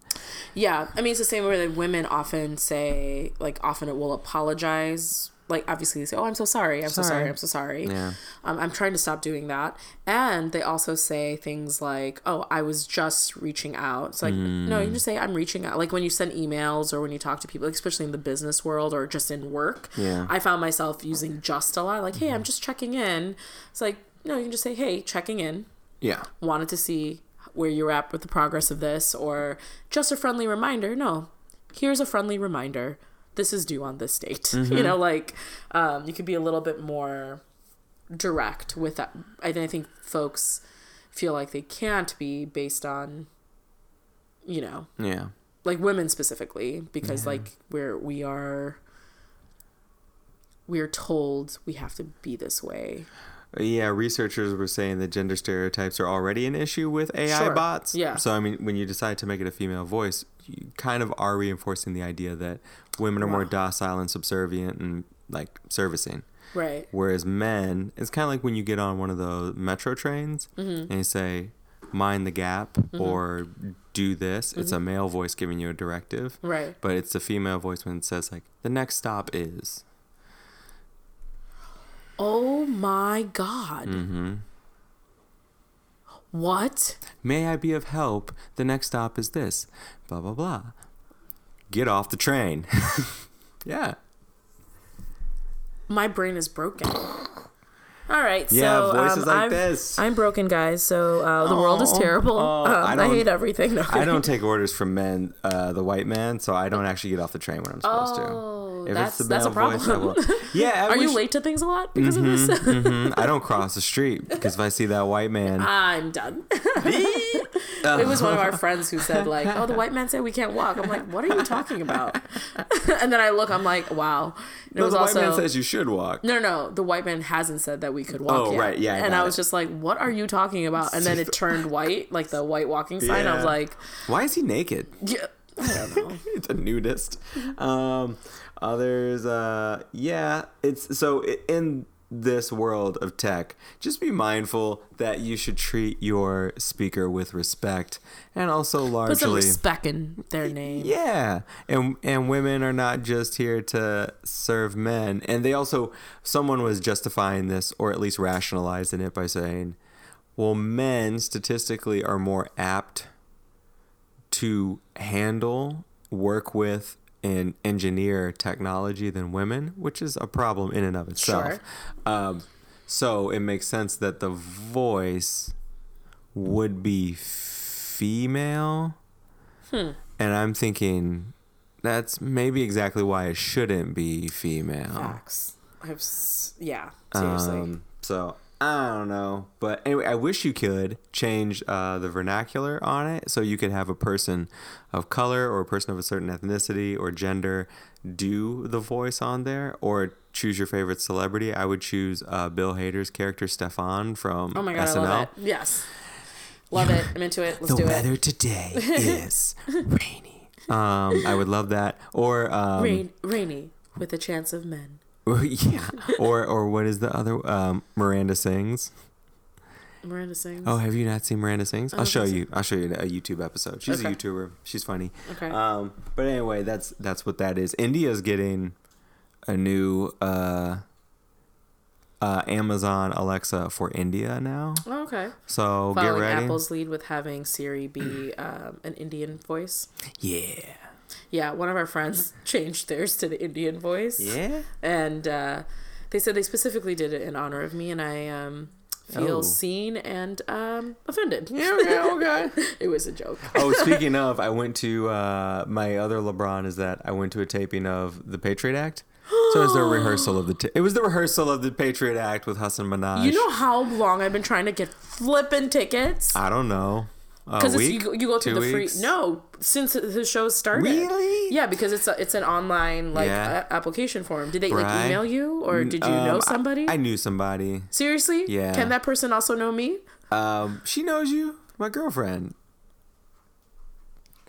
Yeah, I mean it's the same way that women often say, like, often it will apologize. Like, obviously they say, "Oh, I'm so sorry. I'm so Sorry. sorry. I'm so sorry." Yeah. Um, I'm trying to stop doing that. And they also say things like, "Oh, I was just reaching out." It's like, no, you can just say, "I'm reaching out." Like when you send emails or when you talk to people, especially in the business world or just in work. Yeah. I found myself using just a lot. Like, "Hey, I'm just checking in." It's like, no, you can just say, "Hey, checking in." Yeah. wanted to see where you're at with the progress of this or just a friendly reminder no here's a friendly reminder this is due on this date you know like um, you could be a little bit more direct with that I, I think folks feel like they can't be based on you know Yeah. like women specifically because like we're we are we're told we have to be this way Yeah, researchers were saying that gender stereotypes are already an issue with AI Sure. bots. Yeah. So I mean, when you decide to make it a female voice, you kind of are reinforcing the idea that women are more docile and subservient and like servicing. right Whereas men, it's kind of like when you get on one of those metro trains Mm-hmm. and you say, "Mind the gap" or "Do this." It's a male voice giving you a directive, Mm-hmm. right but it's a female voice when it says like, "The next stop is." Oh my god. What? May I be of help? The next stop is this. Blah blah blah. Get off the train. yeah. My brain is broken. All right, Yeah, so voices um, like I'm, this. I'm broken, guys. So uh, the world is Oh, terrible. oh, um, I I, hate everything. No. I don't take orders from men, uh, the white man, so I don't actually get off the train when I'm supposed Oh, to. If that's- that's a male voice, I will. problem. Yeah, I Are you late to things a lot because of this? Mhm, I don't cross the street because if I see that white man, I'm done. it was one of our friends who said like, "Oh, the white man said we can't walk." I'm like, "What are you talking about?" and then I look, I'm like, "Wow." And it no, the white also man says you should walk. No, no, no. The white man hasn't said that we could walk Oh, yet. right, yeah, I and I was it. just like, "What are you talking about?" And then it turned white, like the white walking sign. I was like, Why is he naked? "Yeah, I don't know." it's a nudist. Um, others, uh, yeah, it's so in this world of tech, just be mindful that you should treat your speaker with respect and also Put some largely. respect in their name. Yeah, and and women are not just here to serve men, and they also someone was justifying this or at least rationalizing it by saying, well, men statistically are more apt to handle, work with, and engineer technology than women, which is a problem in and of itself. Sure. Um, so it makes sense that the voice would be female. And I'm thinking that's maybe exactly why it shouldn't be female. Facts. I've yeah, seriously. Um, so I don't know, but anyway, I wish you could change uh, the vernacular on it so you could have a person of color or a person of a certain ethnicity or gender do the voice on there, or choose your favorite celebrity. I would choose uh, Bill Hader's character Stefon from oh my god, SNL. I love it. Yes, love it. I'm into it. Let's the do weather today is rainy. Um, I would love that. Or um, Rain, rainy with a chance of men. yeah. Or or what is the other? Um, Miranda sings. Miranda sings. Oh, have you not seen Miranda sings? I'll show you. I'll show you a YouTube episode. She's a YouTuber. She's funny. Okay. Um, but anyway, that's that's what that is. India's getting a new uh, uh, Amazon Alexa for India now. Oh, okay. So get Following ready. Apple's lead with having Siri be um, an Indian voice. Yeah. Yeah, one of our friends changed theirs to the Indian voice. Yeah. And uh, they said they specifically did it in honor of me, and I um, feel Oh. seen and um, offended. Yeah, okay, okay. it was a joke. oh, speaking of, I went to uh, my other LeBron is that I went to a taping of the Patriot Act. So it was the rehearsal of the. T- it was the rehearsal of the Patriot Act with Hasan Minhaj. You know how long I've been trying to get flipping tickets? I don't know. Because you, go- you go through Two the free. weeks? No, since the show started. Really? Yeah, because it's a, it's an online like Yeah. a- application form. Did they like email you or did you know Um, I- somebody? I, knew somebody. Seriously? Yeah. Can that person also know me? Um, she knows you, my girlfriend.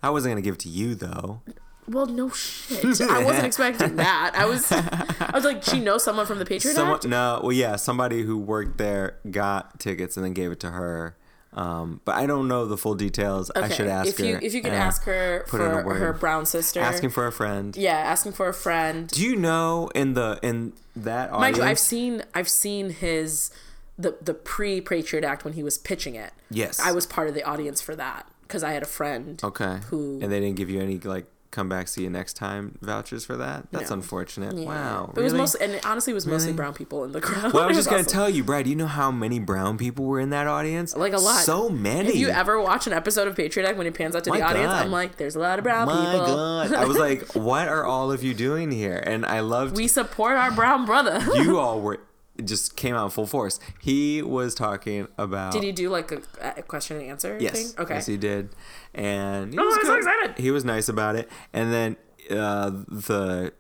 I wasn't gonna give it to you though. Well, no shit. I wasn't expecting that. I was, I was like, she knows someone from the Patriot Someone, Act. no, well, yeah, somebody who worked there got tickets and then gave it to her. Um, but I don't know the full details. I should ask if her. you if you can ask her put in a for her brown sister. asking for a friend. yeah, asking for a friend. Do you know in the in that Mind you, I've seen I've seen his the the pre Patriot Act when he was pitching it. Yes. I was part of the audience for that because I had a friend. okay. who- and they didn't give you any like come back see you next time vouchers for that. That's No. unfortunate. Yeah. Wow. It was mostly, and honestly, it was mostly brown people in the crowd. Well, I was just gonna awesome. tell you, Brad. Do you know how many brown people were in that audience? like a lot. So many. If you ever watch an episode of Patriot Act when it pans out to My the audience, I'm like, there's a lot of brown My people. God, I was like, what are all of you doing here? And I loved We support our brown brother. you all were just came out in full force. He was talking about. Did he do like a, a question and answer Yes. thing? Okay. Yes, he did. And he Oh, was I'm so excited. He was nice about it. And then uh, the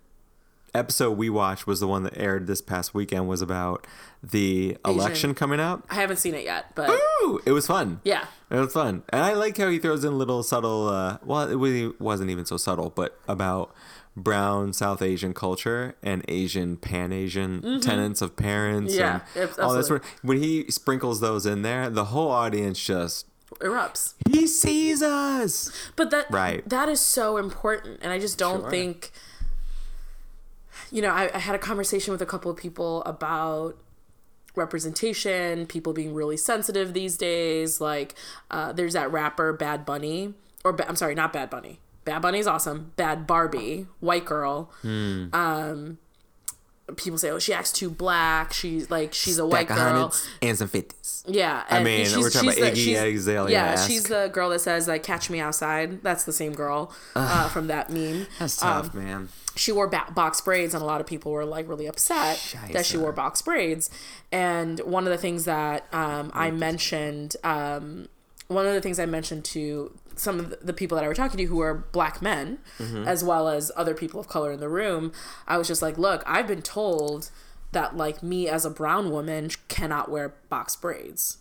episode we watched was the one that aired this past weekend was about the election coming up. I haven't seen it yet, but Ooh, it was fun. yeah. It was fun. And I like how he throws in little subtle, uh, well, it wasn't even so subtle, but about brown South Asian culture and Asian, Pan Asian tenets of parents Mm-hmm. Yeah, and all this. absolutely. When he sprinkles those in there, the whole audience just, Erupts. he sees us. But that Right. that is so important, and I just don't Sure. think. You know, I, I had a conversation with a couple of people about representation, people being really sensitive these days. Like, uh, there's that rapper Bad Bunny, or Ba- I'm sorry, not Bad Bunny. Bad Bunny's awesome. Bhad Bhabie, white girl. Hmm. Um, people say, "Oh, she acts too black. She's like, she's a white Stack girl." and some fifties. Yeah, I mean, we're talking about the- Iggy Azalea-esque. Yeah, she's the girl that says like "Catch Me Outside." That's the same girl uh, from that meme. That's Um, tough, man. she wore ba- box braids, and a lot of people were like really upset that she wore box braids. And one of the things that um, I mentioned, um, one of the things I mentioned to some of the people that I were talking to who are black men, Mm-hmm. as well as other people of color in the room, I was just like, look, I've been told that like me as a brown woman cannot wear box braids.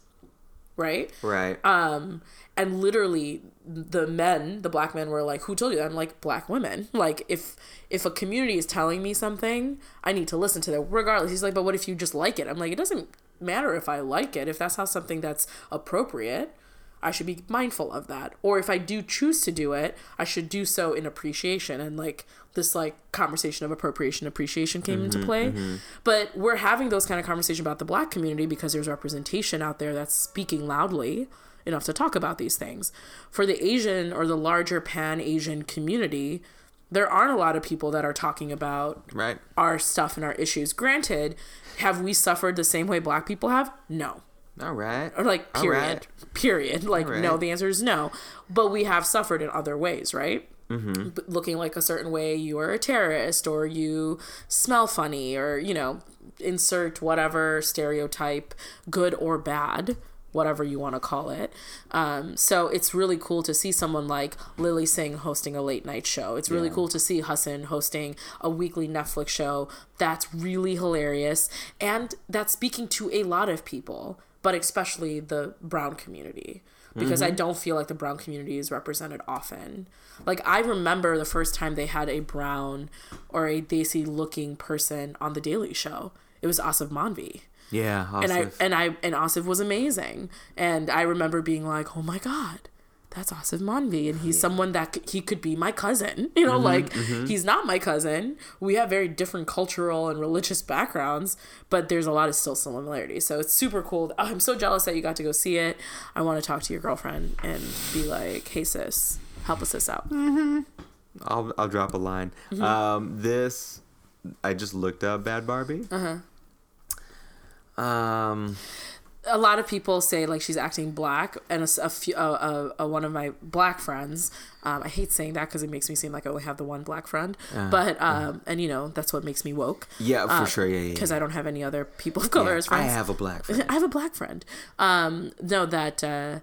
Right? Right. Um, and literally the men, the black men were like, Who told you that? I'm like, black women. Like if if a community is telling me something, I need to listen to that regardless. He's like, But what if you just like it? I'm like, it doesn't matter if I like it. If that's not something that's appropriate, I should be mindful of that. Or if I do choose to do it, I should do so in appreciation and like this like conversation of appropriation appreciation came into mm-hmm, play. Mm-hmm. But we're having those kind of conversation about the black community because there's representation out there that's speaking loudly enough to talk about these things. For the Asian or the larger pan Asian community, there aren't a lot of people that are talking about right. our stuff and our issues. Granted, have we suffered the same way black people have? No All right. or like period. right. period. Like All no the answer is no. But we have suffered in other ways right? Mm-hmm. Looking like a certain way you are a terrorist or you smell funny or you know insert whatever stereotype good or bad whatever you want to call it. Um, so it's really cool to see someone like Lilly Singh hosting a late night show. It's really Yeah. cool to see hassan hosting a weekly netflix show. That's really hilarious. And that's speaking to a lot of people but especially the brown community because I mm-hmm. don't feel like the brown community is represented often. Like I remember the first time they had a brown or a desi looking person on the Daily Show. It was Aasif Mandvi. Yeah. And I and I and Aasif was amazing. And I remember being like, "Oh my god, that's Aasif Mandvi and he's someone that c- he could be my cousin." You know, like he's not my cousin. We have very different cultural and religious backgrounds, but there's a lot of still similarities. So it's super cool. Oh, I'm so jealous that you got to go see it. I want to talk to your girlfriend and be like, "Hey sis, help us this out." I'll I'll drop a line. Mm-hmm. Um, this I just looked up Bhad Bhabie. Uh huh. Um, a lot of people say like she's acting black, and a, a few, uh, uh, uh, one of my black friends. Um, I hate saying that because it makes me seem like I only have the one black friend, but um, and you know that's what makes me woke. yeah, for sure. Yeah, yeah. because I don't have any other people of color yeah. as I friends. have a black friend. I have a black friend. Um, no, that uh,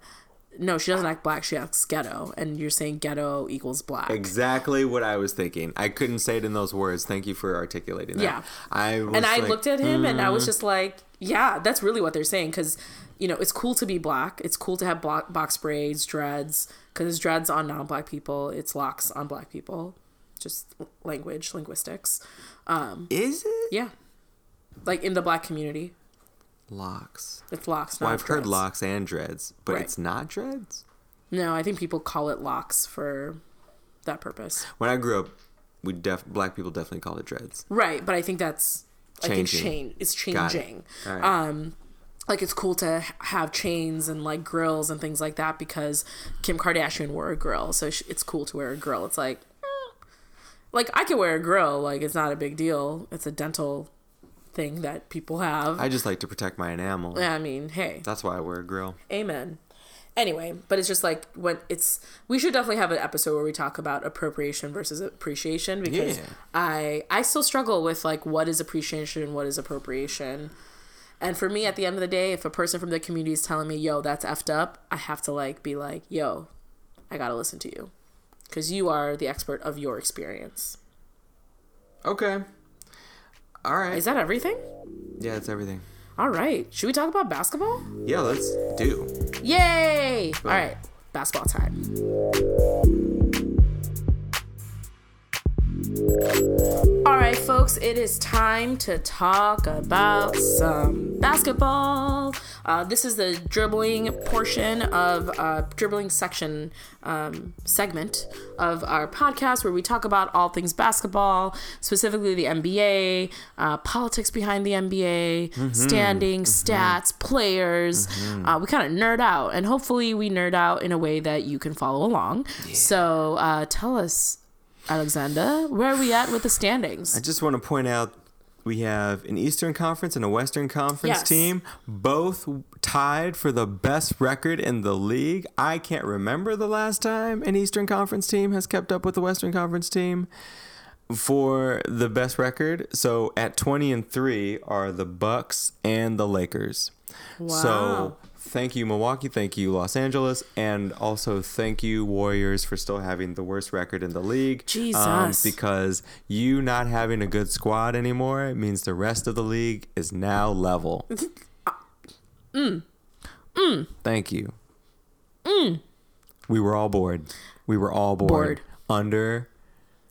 no, she doesn't act black. She acts ghetto, and you're saying ghetto equals black. Exactly what I was thinking. I couldn't say it in those words. Thank you for articulating that. Yeah. I was and I like, looked at him, and I Mm. was just like, yeah, that's really what they're saying. Because you know, it's cool to be black. It's cool to have box braids, dreads. Because dreads on non-black people. It's locks on black people. Just language, linguistics. Um, Is it Yeah, like in the black community, locks? it's locks. Not Well, I've heard locks and dreads, but Right. it's not dreads. No, I think people call it locks for that purpose. When I grew up, we def black people definitely called it dreads. Right, but I think that's Think Changing. change it's Got it. changing. Um like it's cool to have chains and like grills and things like that because Kim Kardashian wore a grill, so it's cool to wear a grill. It's like eh. like I can wear a grill, like it's not a big deal. It's a dental thing that people have. I just like to protect my enamel. Yeah, I mean, hey, That's why I wear a grill. Amen. Anyway, but it's just like when it's we should definitely have an episode where we talk about appropriation versus appreciation because Yeah. I I still struggle with like what is appreciation and what is appropriation. And for me at the end of the day, if a person from the community is telling me, "Yo, that's effed up," I have to like be like, "Yo, I got to listen to you." Cuz you are the expert of your experience. Okay. All right. Is that everything? yeah, that's everything. All right. Should we talk about basketball? Yeah, let's do. Yay! All right. Basketball time. All right, folks, it is time to talk about some basketball. Uh, this is the dribbling portion of uh, dribbling section um, segment of our podcast where we talk about all things basketball, specifically the NBA, uh, politics behind the NBA, standings, stats, players. Uh, we kind of nerd out, and hopefully, we nerd out in a way that you can follow along. So, uh, tell us, Alexander, where are we at with the standings? I just want to point out we have an Eastern Conference and a Western Conference Yes. team, both tied for the best record in the league. I can't remember the last time an Eastern Conference team has kept up with the Western Conference team for the best record. So at 20 and 3 are the Bucks and the Lakers. So Wow. Thank you Milwaukee, thank you Los Angeles, and also thank you Warriors for still having the worst record in the league. Um, Jesus. because you not having a good squad anymore means the rest of the league is now level. Mm. Mm. Thank you. Mm. We were all bored. We were all bored. Bored. Under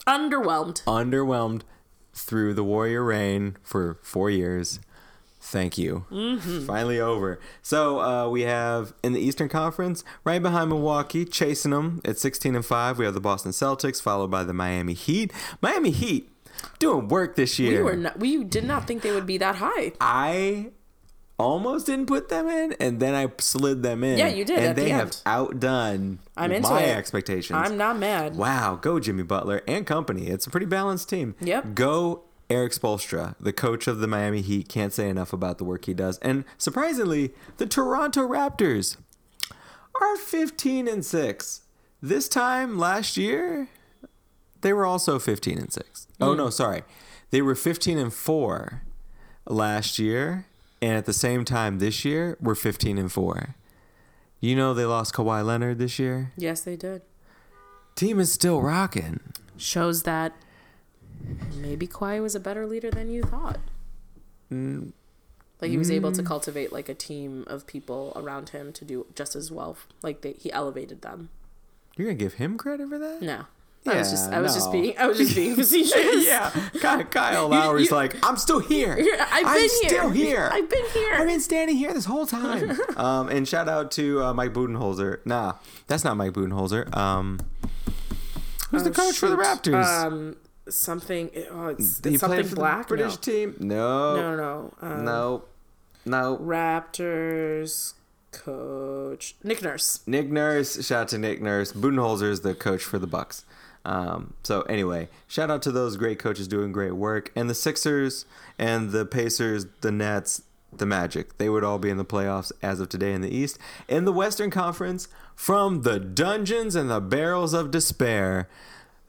Underwhelmed. underwhelmed through the Warrior reign for four years. Thank you. Finally over. So uh, we have in the Eastern Conference, right behind Milwaukee, chasing them at 16 and 5. We have the Boston Celtics, followed by the Miami Heat. Miami Heat doing work this year. We were not, we did not think they would be that high. I almost didn't put them in, and then I slid them in. Yeah, you did And at the they have end. outdone I'm into my it. expectations. I'm not mad. Wow, go Jimmy Butler and company. It's a pretty balanced team. Yep. Go Erik Spoelstra, the coach of the Miami Heat. Can't say enough about the work he does. And surprisingly, the Toronto Raptors are 15 and 6. This time last year, they were also 15 and 6. Oh hmm. no, sorry. They were 15 and 4 last year, and at the same time this year, we're 15 and 4. You know they lost Kawhi Leonard this year? Yes, they did. Team is still rocking. Shows that maybe Kawhi was a better leader than you thought. Mm. Like he was able to cultivate like a team of people around him to do just as well. Like they, he elevated them. You're gonna give him credit for that? No, I was just Yeah, I was just being I was just being facetious. yeah. Kyle, Kyle Lowry's you- like, I'm still here. I've I'm been still here. I've been here. I've been standing here this whole time. um, and shout out to uh, Mike Budenholzer. Nah, that's not Mike Budenholzer. Um, who's the Oh, coach for the. Raptors? Um, something. Oh, it's, it's something for black. the British no. team. No, no, no, um, no, no. Raptors coach Nick Nurse. Nick Nurse. Shout out to Nick Nurse. Budenholzer is the coach for the Bucks. Um, so anyway, shout out to those great coaches doing great work, and the Sixers and the Pacers, the Nets, the Magic. They would all be in the playoffs as of today in the East. In the Western Conference, from the dungeons and the barrels of despair,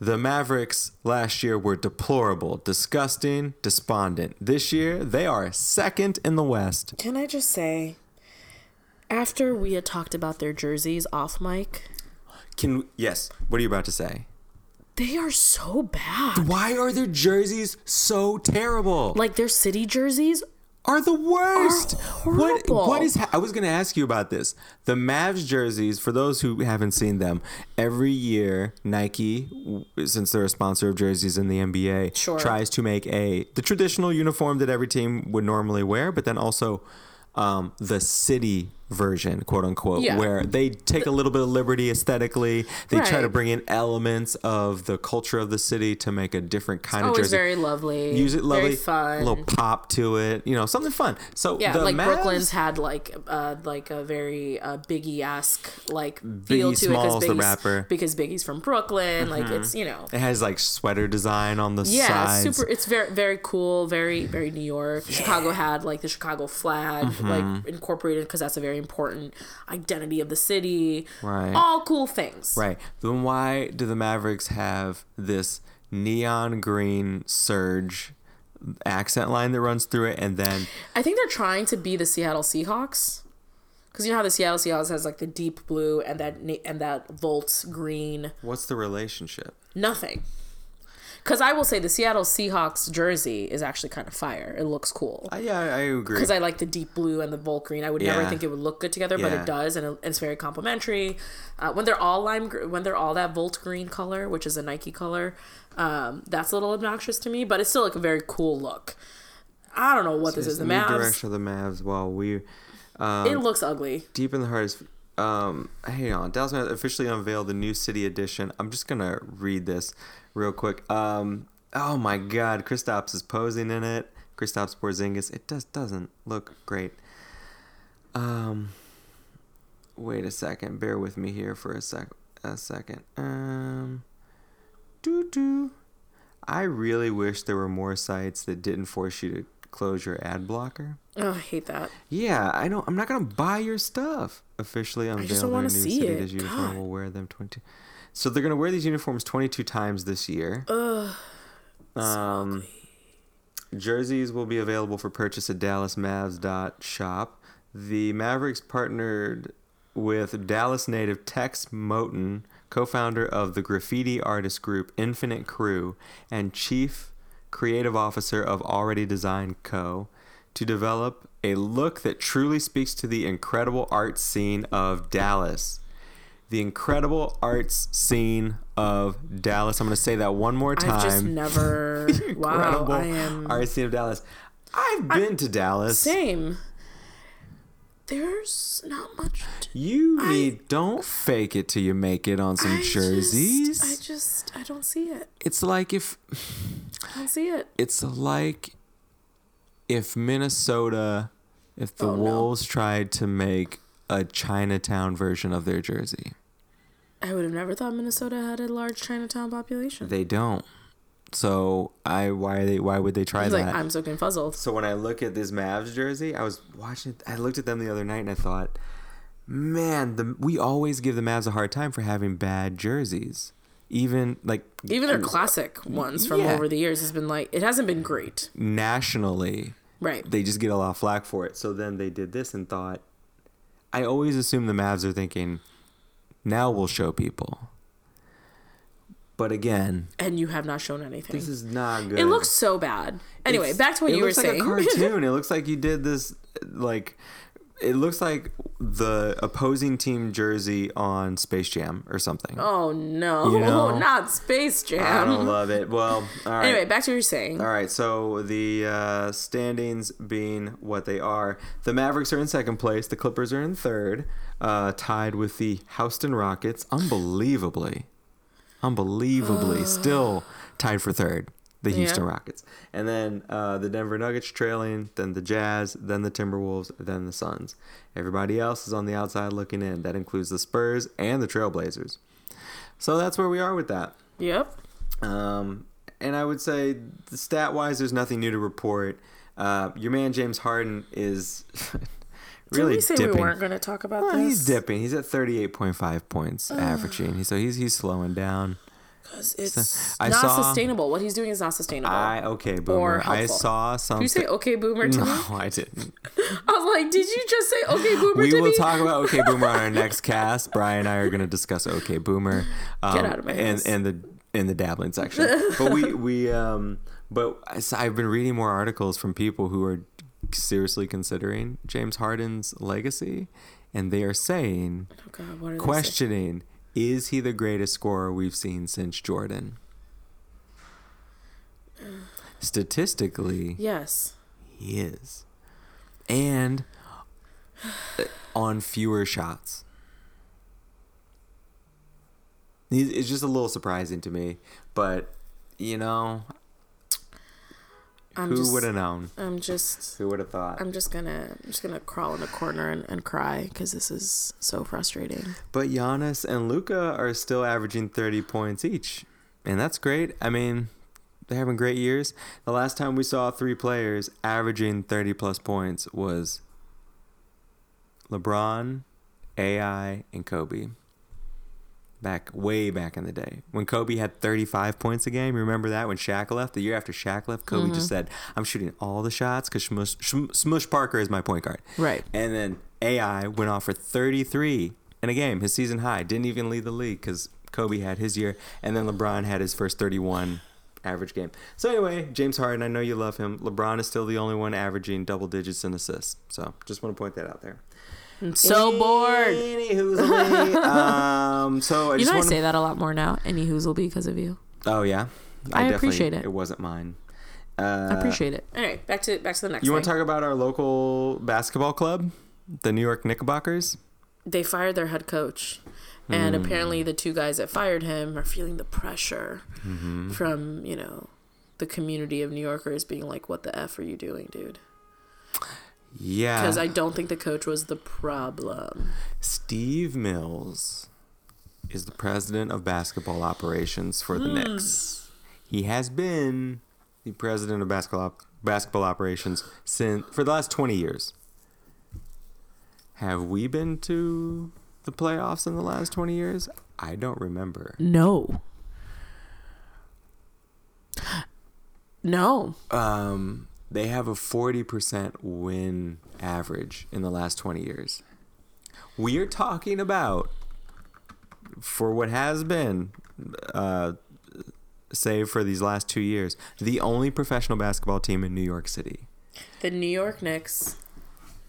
the Mavericks last year were deplorable, disgusting, despondent. This year, they are second in the West. Can I just say, after we had talked about their jerseys off mic, Can yes, what are you about to say? they are so bad. Why are their jerseys so terrible? Like their city jerseys are the worst. Are what what is ha- I was going to ask you about this. The Mavs jerseys for those who haven't seen them, every year Nike since they're a sponsor of jerseys in the NBA Sure. tries to make a the traditional uniform that every team would normally wear, but then also um, the city version, quote unquote, Yeah. where they take a little bit of liberty aesthetically. They try to bring in elements of the culture of the city to make a different kind of always jersey. very lovely. Use it lovely, Very fun. a little pop to it, you know, something fun. So yeah, the like Mavs- Brooklyn's had like uh like a very uh, Biggie esque like feel Biggie to Smalls, it the because rapper. Mm-hmm. because Biggie's from Brooklyn. Like it's you know It has like sweater design on the side. yeah sides. super. It's very very cool. Very very New York. Chicago had like the Chicago flag Mm-hmm. like incorporated because that's a very important identity of the city. Right. All cool things. Right. Then why do the Mavericks have this neon green surge accent line that runs through it and then I think they're trying to be the Seattle Seahawks. Because you know how the Seattle Seahawks has like the deep blue and that and that volt green. what's the relationship? Nothing. Because I will say the Seattle Seahawks jersey is actually kind of fire. It looks cool. Uh, yeah, I agree. Because I like the deep blue and the volt green. I would never think it would look good together, but it does, and it's very complimentary. Uh, when they're all lime, when they're all that volt green color, which is a Nike color, um, that's a little obnoxious to me. But it's still like a very cool look. I don't know what this is. The Mavs. direction of the Mavs while we it looks ugly. deep in the heart is um hang on dallas Mavericks officially unveiled the new city edition i'm just gonna read this real quick um oh my god Kristaps is posing in it Kristaps Porzingis it just doesn't look great um wait a second bear with me here for a sec a second um doo doo i really wish there were more sites that didn't force you to close your ad blocker Oh, I hate that. yeah, I know. I'm not gonna buy your stuff. Officially unveiled just don't their new see City it. Dish uniform. Will wear them 22. So they're gonna wear these uniforms 22 times this year. Ugh. Um, jerseys will be available for purchase at DallasMavs.shop. The Mavericks partnered with Dallas native Tex Moten, co-founder of the graffiti artist group Infinite Crew and chief creative officer of Already Designed Co., to develop a look that truly speaks to the incredible art scene of Dallas. The incredible arts scene of Dallas. I'm going to say that one more time I've just never. wow, incredible I am. art scene of Dallas. I've been to Dallas. Same. There's not much. To, You need don't fake it till you make it on some I just- jerseys. I just. I don't see it. it's like if I don't see it. it's like if Minnesota, if the Oh, no. Wolves tried to make a Chinatown version of their jersey. I would have never thought Minnesota had a large Chinatown population. They don't. So I why are they why would they try He's that? like, I'm so confuzzled. So when I look at this Mavs jersey, I was watching. I looked at them the other night and I thought, man, the we always give the Mavs a hard time for having bad jerseys. Even like Even their classic ones from Yeah. over the years has been like, it hasn't been great. nationally, Right. they just get a lot of flack for it. So then they did this and thought. I always assume the Mavs are thinking, now we'll show people. But again, and you have not shown anything. this is not good. it looks so bad. Anyway, It's- back to what you were saying. It looks like. A cartoon. it looks like you did this like it looks like the opposing team jersey on Space Jam or something. oh no, You know? not Space Jam. I don't love it. Well, all right. Anyway, back to what you're saying. All right, so the uh, standings being what they are, the Mavericks are in second place. The Clippers are in third, uh, tied with the Houston Rockets. Unbelievably, unbelievably, still tied for third. The Houston Yeah. Rockets, and then uh, the Denver Nuggets trailing, then the Jazz, then the Timberwolves, then the Suns. Everybody else is on the outside looking in. That includes the Spurs and the Trailblazers. So that's where we are with that. Yep. Um, and I would say, stat wise, there's nothing new to report. Uh, your man James Harden is really Did we say dipping. we weren't going to talk about Well, this? he's dipping. He's at 38.5 points averaging. So he's he's slowing down. It's I not saw- sustainable. What he's doing is not sustainable. I okay, boomer. I saw something. Did you say okay boomer to me? No, I didn't. I was like, did you just say okay boomer We will me? talk about OK Boomer on our next cast. Brian and I are going to discuss OK Boomer. Um, Get out of my and house. and the in the dabbling section. But we we um but I've been reading more articles from people who are seriously considering James Harden's legacy, and they are saying Oh God, what are they saying? questioning is he the greatest scorer we've seen since Jordan? Statistically, Yes. he is. And uh, on fewer shots. It's just a little surprising to me, but you know, I'm who would have known? I'm just. Who would have thought? I'm just gonna. I'm just gonna crawl in a corner and, and cry because this is so frustrating. But Giannis and Luka are still averaging 30 points each. And that's great. I mean, they're having great years. The last time we saw three players averaging 30 plus points was LeBron, AI, and Kobe. Back way back in the day. When Kobe had 35 points a game, remember that when Shaq left? The year after Shaq left, Kobe just mm-hmm. said, I'm shooting all the shots because Smush, Smush Parker is my point guard. Right. And then AI went off for 33 in a game, his season high. Didn't even lead the league because Kobe had his year, and then LeBron had his first 31 average game. So anyway, James Harden, I know you love him. LeBron is still the only one averaging double digits in assists. So just want to point that out there. I'm so bored. Anywho, um, so I You just know I want say that a lot more now. Any who's will be because of you. Oh yeah, I definitely- appreciate it. It wasn't mine. I Uh, appreciate it. All right, back to back to the next. One. You want to talk about our local basketball club, the New York Knickerbockers? they fired their head coach and apparently the two guys that fired him are feeling the pressure from you know the community of new yorkers being like what the f are you doing dude Yeah. because i don't think the coach was the problem Steve Mills is the president of basketball operations for the Knicks. He has been the president of basketball op- basketball operations since for the last 20 years. Have we been to the playoffs in the last 20 years? I don't remember. no no Um, they have a 40% win average in the last 20 years. We are talking about, for what has been, uh, save for these last two years, the only professional basketball team in New York City. the new york knicks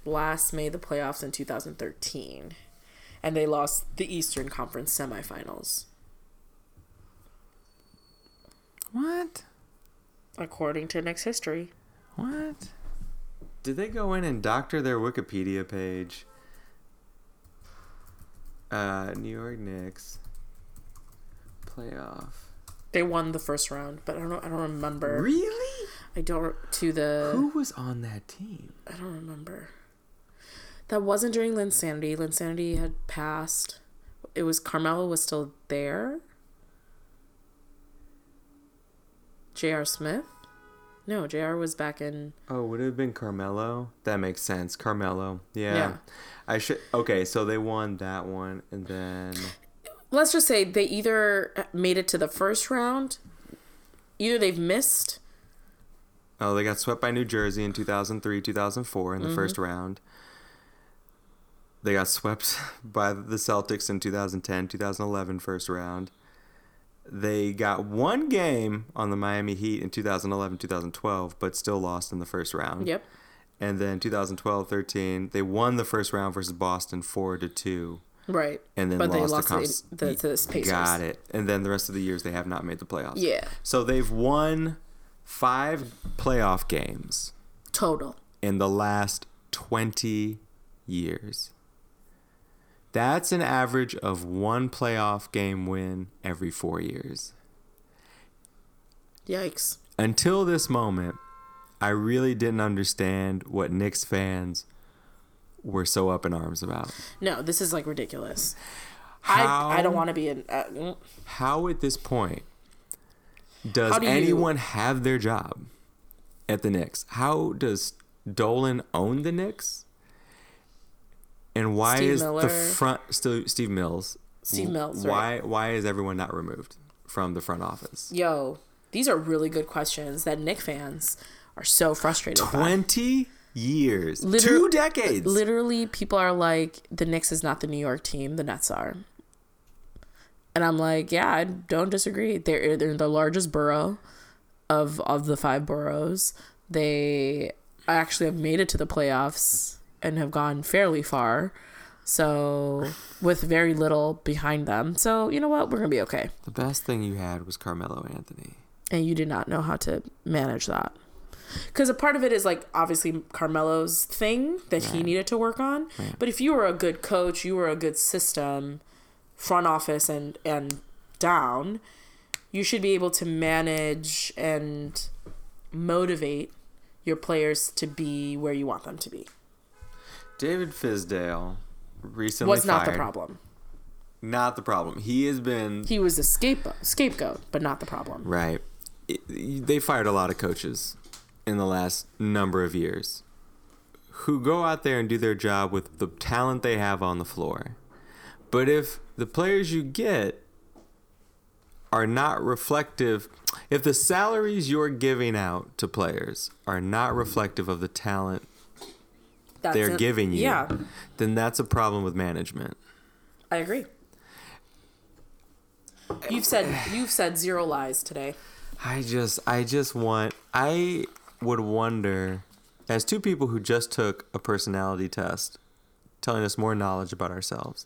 last made the playoffs in 2013 and they lost the eastern conference semifinals What? according to knicks history What? Did they go in and doctor their Wikipedia page? Uh, New York Knicks playoff. they won the first round but i don't Know, i don't remember Really? i don't to the Who was on that team? I don't remember. That wasn't during Linsanity. Linsanity had passed. It was Carmelo was still there. J.R. Smith? No, JR was back in. Oh, would it have been Carmelo? That makes sense. Carmelo. Yeah. Yeah. I should. Okay, so they won that one, and then Let's just say they either made it to the first round, either they've missed. oh, they got swept by New Jersey in 2003, 2004 in the mm-hmm. first round. They got swept by the Celtics in 2010, 2011 first round. They got one game on the Miami Heat in 2011, 2012, but still lost in the first round. Yep. And then 2012, 13, they won the first round versus Boston 4 to 2. Right. and then but lost, they lost the, comps- the, the, to the Pacers. Got it. And then the rest of the years they have not made the playoffs. Yeah. So they've won five playoff games Total. in the last 20 years. That's an average of one playoff game win every four years. Yikes. Until this moment, I really didn't understand what Knicks fans were so up in arms about. No, this is like ridiculous. How- I I don't want to be in. Uh, mm. How at this point Does do you- anyone have their job at the Knicks? How does Dolan own the Knicks? And why Steve is Miller. the front still Steve Mills? Steve Mills, Why why is everyone not removed from the front office? Yo, these are really good questions that Knick fans are so frustrated by. Twenty years, Liter- two decades. Literally, people are like, the Knicks is not the New York team, the Nets are. And I'm like, yeah, I don't disagree. They're they're the largest borough of of the five boroughs. They actually have made it to the playoffs and have gone fairly far. So with very little behind them. So you know what? We're gonna be okay. the best thing you had was Carmelo Anthony. and you did not know how to manage that. Because a part of it is like obviously Carmelo's thing that he needed to work on. But if you were a good coach, you were a good system, front office and and down, you should be able to manage and motivate your players to be where you want them to be. David Fizdale recently Was not the problem. Not the problem. He has been He was a scapegoat, scapegoat, but not the problem. Right. It- They fired a lot of coaches in the last number of years who go out there and do their job with the talent they have on the floor. But if the players you get are not reflective, if the salaries you're giving out to players are not reflective of the talent That's they're it. giving you, Yeah, then that's a problem with management. I agree. You've said you've said zero lies today. I just I just want I would wonder as two people who just took a personality test telling us more knowledge about ourselves.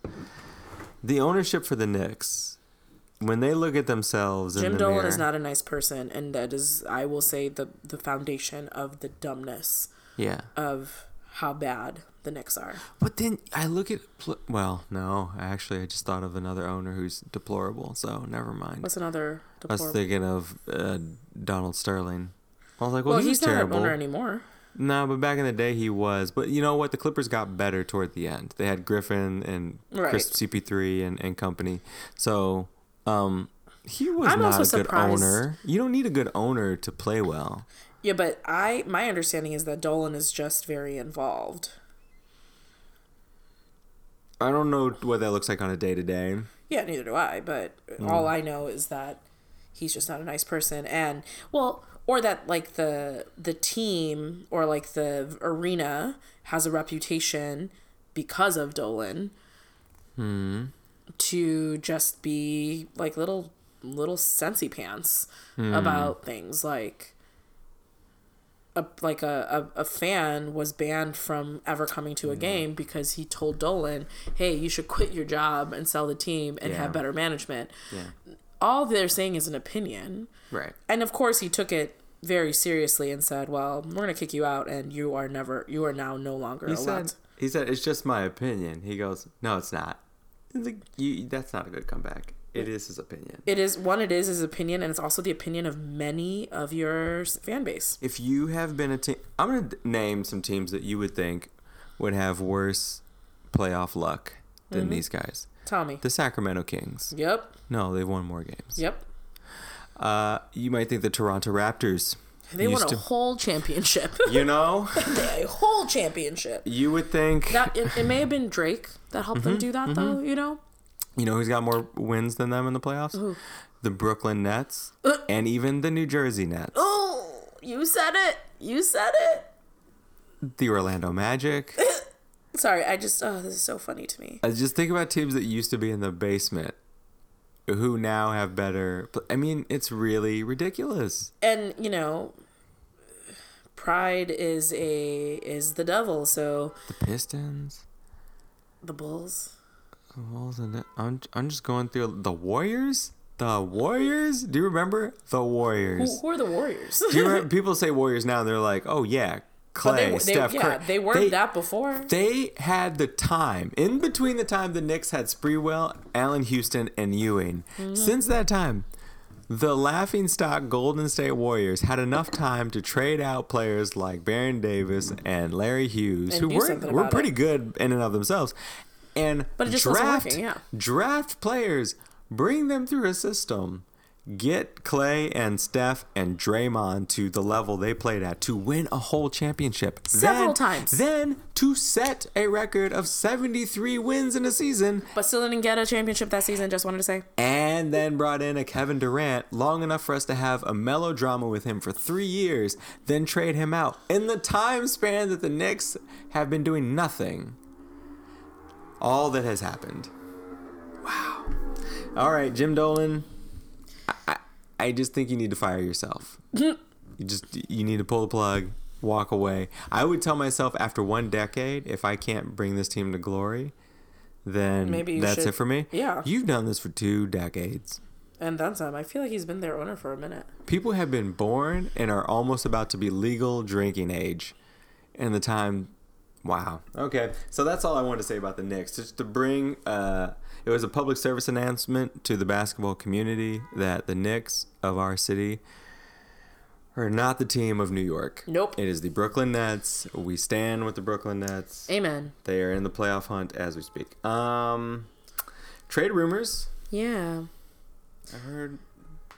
The ownership for the Knicks when they look at themselves in Jim the Dolan mirror, is not a nice person, and that is, I will say, the the foundation of the dumbness yeah. of how bad the Knicks are. But then I look at well, no, actually I just thought of another owner who's deplorable, so never mind. What's another? I was thinking of uh, Donald Sterling. I was like, well, well, he he's was not an owner anymore. No, but back in the day he was. But you know what? The Clippers got better toward the end. They had Griffin and Chris CP3 and, and company. So um, he was I'm not a good surprised- owner. You don't need a good owner to play well. Yeah, but I my understanding is that Dolan is just very involved. I don't know what that looks like on a day to day. Yeah, neither do I. But Mm. all I know is that he's just not a nice person, and well, or that like the the team or like the arena has a reputation because of Dolan Hmm. to just be like little little sensy pants Hmm. about things like. A, like a, a, a fan was banned from ever coming to a mm. game because he told Dolan, "Hey, you should quit your job and sell the team and Yeah. have better management." Yeah. all they're saying is an opinion. Right. And of course, he took it very seriously and said, "Well, we're going to kick you out, and you are never, you are now no longer He allowed." said, he said, it's just my opinion. He goes, no, it's not. It's like, you, that's not a good comeback. It is his opinion. It is one. It is his opinion, and it's also the opinion of many of your fan base. If you have been a team, I'm going to name some teams that you would think would have worse playoff luck than Mm-hmm. these guys. Tell me. The Sacramento Kings. Yep. No, they've won more games. Yep. Uh, you might think the Toronto Raptors. They won a to- whole championship. You know, a whole championship. you would think. That it, it may have been Drake that helped Mm-hmm, them do that, though. You know. You know who's got more wins than them in the playoffs? The Brooklyn Nets uh. and even the New Jersey Nets. Oh, you said it. You said it. The Orlando Magic. Sorry, I just. Oh, this is so funny to me. I just think about teams that used to be in the basement who now have better. I mean, it's really ridiculous. and you know pride is a is the devil so The Pistons. the bulls Wolves, and the- I'm, I'm just going through the Warriors. The Warriors. Do you remember the Warriors? who are the warriors Do you remember, people say Warriors now, and they're like, oh yeah, Clay, they, they, Steph yeah, Curry. they weren't that before They had the time in between the time the Knicks had Sprewell, Allan Houston, and Ewing. Mm-hmm. Since that time, the laughing stock Golden State Warriors had enough time to trade out players like Baron Davis and Larry Hughes, And who were were pretty it. good in and of themselves, and But it just draft working, yeah. draft players, bring them through a system. get Clay and Steph and Draymond to the level they played at to win a whole championship. Several Then- times. Then to set a record of 73 wins in a season But still didn't get a championship that season. Just wanted to say. and then brought in a Kevin Durant long enough for us to have a melodrama with him for three years, then trade him out in the time span that the Knicks have been doing nothing. All that has happened. Wow. All right, Jim Dolan. I, I, just think you need to fire yourself. you just you need to pull the plug, walk away. I would tell myself after one decade, if I can't bring this team to glory, then Maybe that's should- it for me. yeah. You've done this for two decades. And then some. I feel like he's been their owner for a minute. People have been born and are almost about to be legal drinking age. And the time, wow. Okay, so that's all I wanted to say about the Knicks. Just to bring, uh, it was a public service announcement to the basketball community that the Knicks of our city are not the team of New York. Nope. It is the Brooklyn Nets. We stand with the Brooklyn Nets. Amen. They are in the playoff hunt as we speak. Um, trade rumors. Yeah. I heard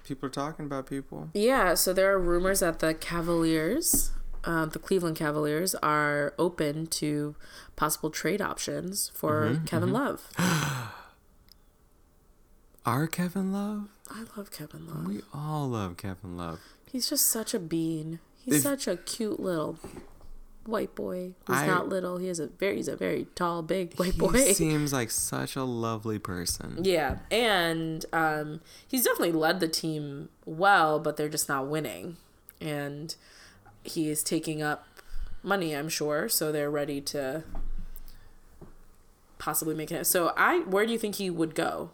people are talking about people. Yeah, so there are rumors that the Cavaliers, uh, the Cleveland Cavaliers, are open to possible trade options for Mm-hmm, Kevin Love. Are Kevin Love? I love Kevin Love. We all love Kevin Love. He's just such a bean. He's such a cute little white boy. He's I- not little. He is a very he's a very tall, big white boy. He seems like such a lovely person. yeah, and um, he's definitely led the team well, but they're just not winning, and he is taking up money. I'm sure, so they're ready to possibly make it. So I, where do you think he would go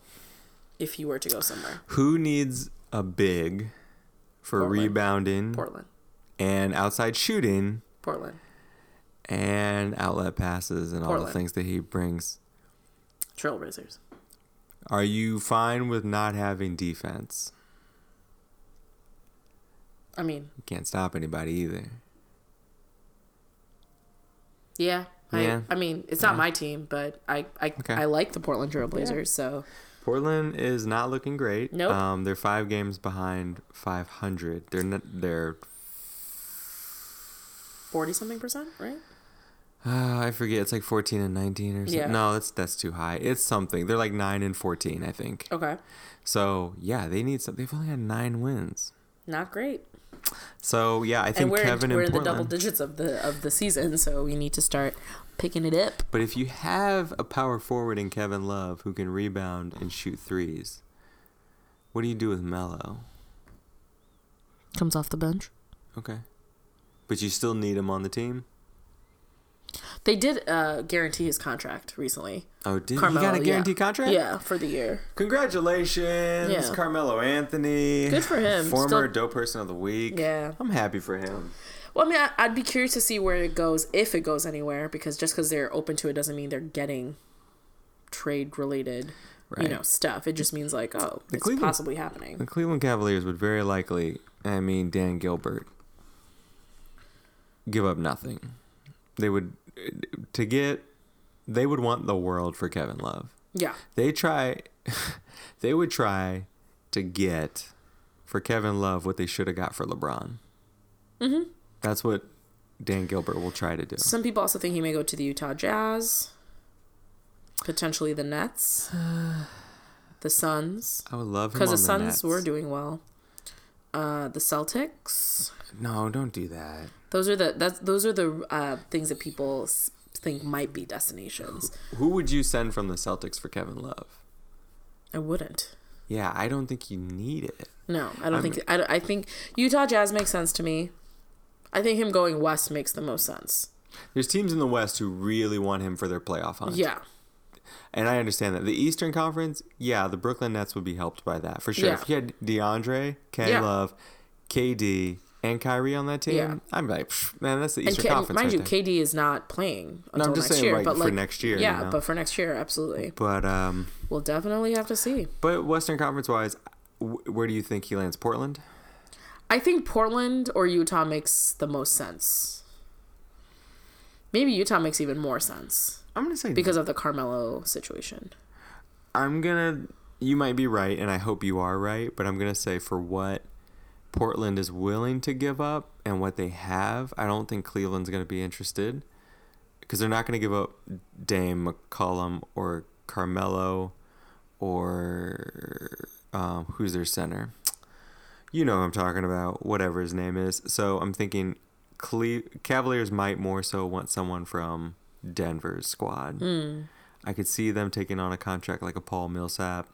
if he were to go somewhere? Who needs a big for Portland. rebounding Portland, and outside shooting Portland, and outlet passes and all the things that he brings? Trailblazers. Are you fine with not having defense? I mean, You can't stop anybody either. Yeah. I, Yeah. I mean, it's not my team, but I I, Okay. I like the Portland Trailblazers, so Portland is not looking great. Nope. Um, they're five games behind 500. They're not, they're forty something percent, right? Uh, I forget. It's like 14 and 19 or something. Yeah. No, that's that's too high. It's something. They're like 9 and 14, I think. Okay. So, yeah, they need some. They've only had 9 wins. Not great. So, yeah, I And think we're Kevin we're and in the double digits of the of the season, so we need to start picking it up. but if you have a power forward in Kevin Love who can rebound and shoot threes, what do you do with Melo? Comes off the bench. Okay. But you still need him on the team? They did uh, guarantee his contract recently. Oh, did he Carmelo, got a yeah. contract? Yeah, for the year. Congratulations, Yeah. Carmelo Anthony. Good for him. Former Still- dope person of the week. Yeah. I'm happy for him. Well, I mean, I, I'd be curious to see where it goes, if it goes anywhere, because just because they're open to it doesn't mean they're getting trade related, you know, stuff. It just means like, oh, it's Cleveland- possibly happening. The Cleveland Cavaliers would very likely, I mean, Dan Gilbert, give up nothing. They would, to get, they would want the world for Kevin Love. Yeah. They try, they would try to get for Kevin Love what they should have got for LeBron. Mm-hmm. That's what Dan Gilbert will try to do. Some people also think he may go to the Utah Jazz, potentially the Nets, the Suns, I would love because the the Suns Nets. were doing well. Uh, the Celtics. No, don't do that. Those are the that's those are the uh, things that people think might be destinations. Who would you send from the Celtics for Kevin Love? I wouldn't. Yeah, I don't think you need it. No, I don't think. I, I think Utah Jazz makes sense to me. I think him going west makes the most sense. There's teams in the West who really want him for their playoff hunt. Yeah, And I understand that. The Eastern Conference, yeah, the Brooklyn Nets would be helped by that for sure. Yeah. If you had DeAndre, K Yeah. Love, KD, and Kyrie on that team, Yeah. I'm like, man, that's the and Eastern K- Conference. mind right you, there. KD is not playing until I'm just next saying, year. right, but for like next year, you yeah, know? but for next year, absolutely. But um, We'll definitely have to see. but Western Conference wise, where do you think he lands? Portland. I think Portland or Utah makes the most sense. Maybe Utah makes even more sense I'm gonna say because of the Carmelo situation. I'm gonna you might be right, and I hope you are right, but I'm gonna say for what Portland is willing to give up and what they have, I don't think Cleveland's gonna be interested because they're not gonna give up Dame McCollum or Carmelo or um, who's their center. You know who I'm talking about, whatever his name is. So I'm thinking Cle- Cavaliers might more so want someone from Denver's squad. I could see them taking on a contract like a Paul Millsap,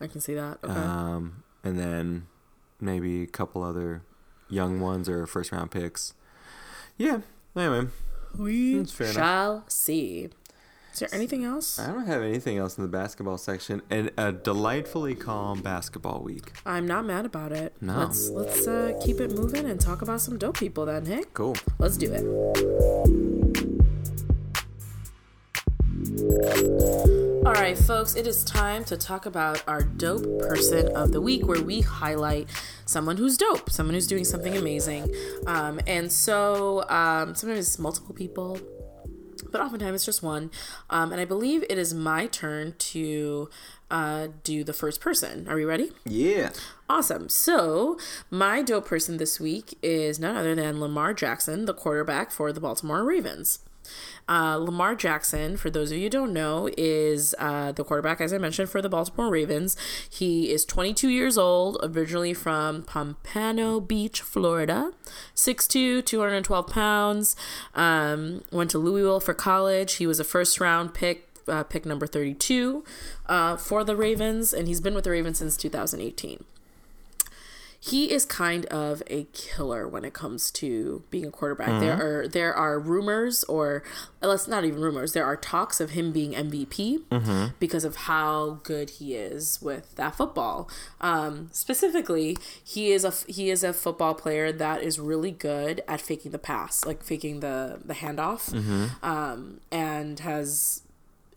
I can see that. Okay. um, and then maybe a couple other young ones or first round picks. Yeah. Anyway, we that's fair enough. shall see. Is there anything else? I don't have anything else in the basketball section, and a delightfully calm basketball week. I'm not mad about it. No. Let's let's uh, keep it moving and talk about some dope people then. Hey, Cool. let's do it. All right, folks, it is time to talk about our dope person of the week, where we highlight someone who's dope, someone who's doing something amazing. Um, and so um, sometimes it's multiple people, but oftentimes it's just one. Um, and I believe it is my turn to uh, do the first person. Are we ready? Yeah. Awesome. So, my dope person this week is none other than Lamar Jackson, the quarterback for the Baltimore Ravens. Uh, Lamar Jackson, for those of you don't know, is uh, the quarterback, as I mentioned, for the Baltimore Ravens. He is 22 years old, originally from Pompano Beach, Florida. 6'2, 212 pounds. Um, went to Louisville for college. He was a first round pick, uh, pick number 32 uh, for the Ravens, and he's been with the Ravens since 2018 he is kind of a killer when it comes to being a quarterback. There are there are rumors, or let's not even rumors. There are talks of him being MVP because of how good he is with that football. Um, specifically, he is a he is a football player that is really good at faking the pass, like faking the the handoff, um, and has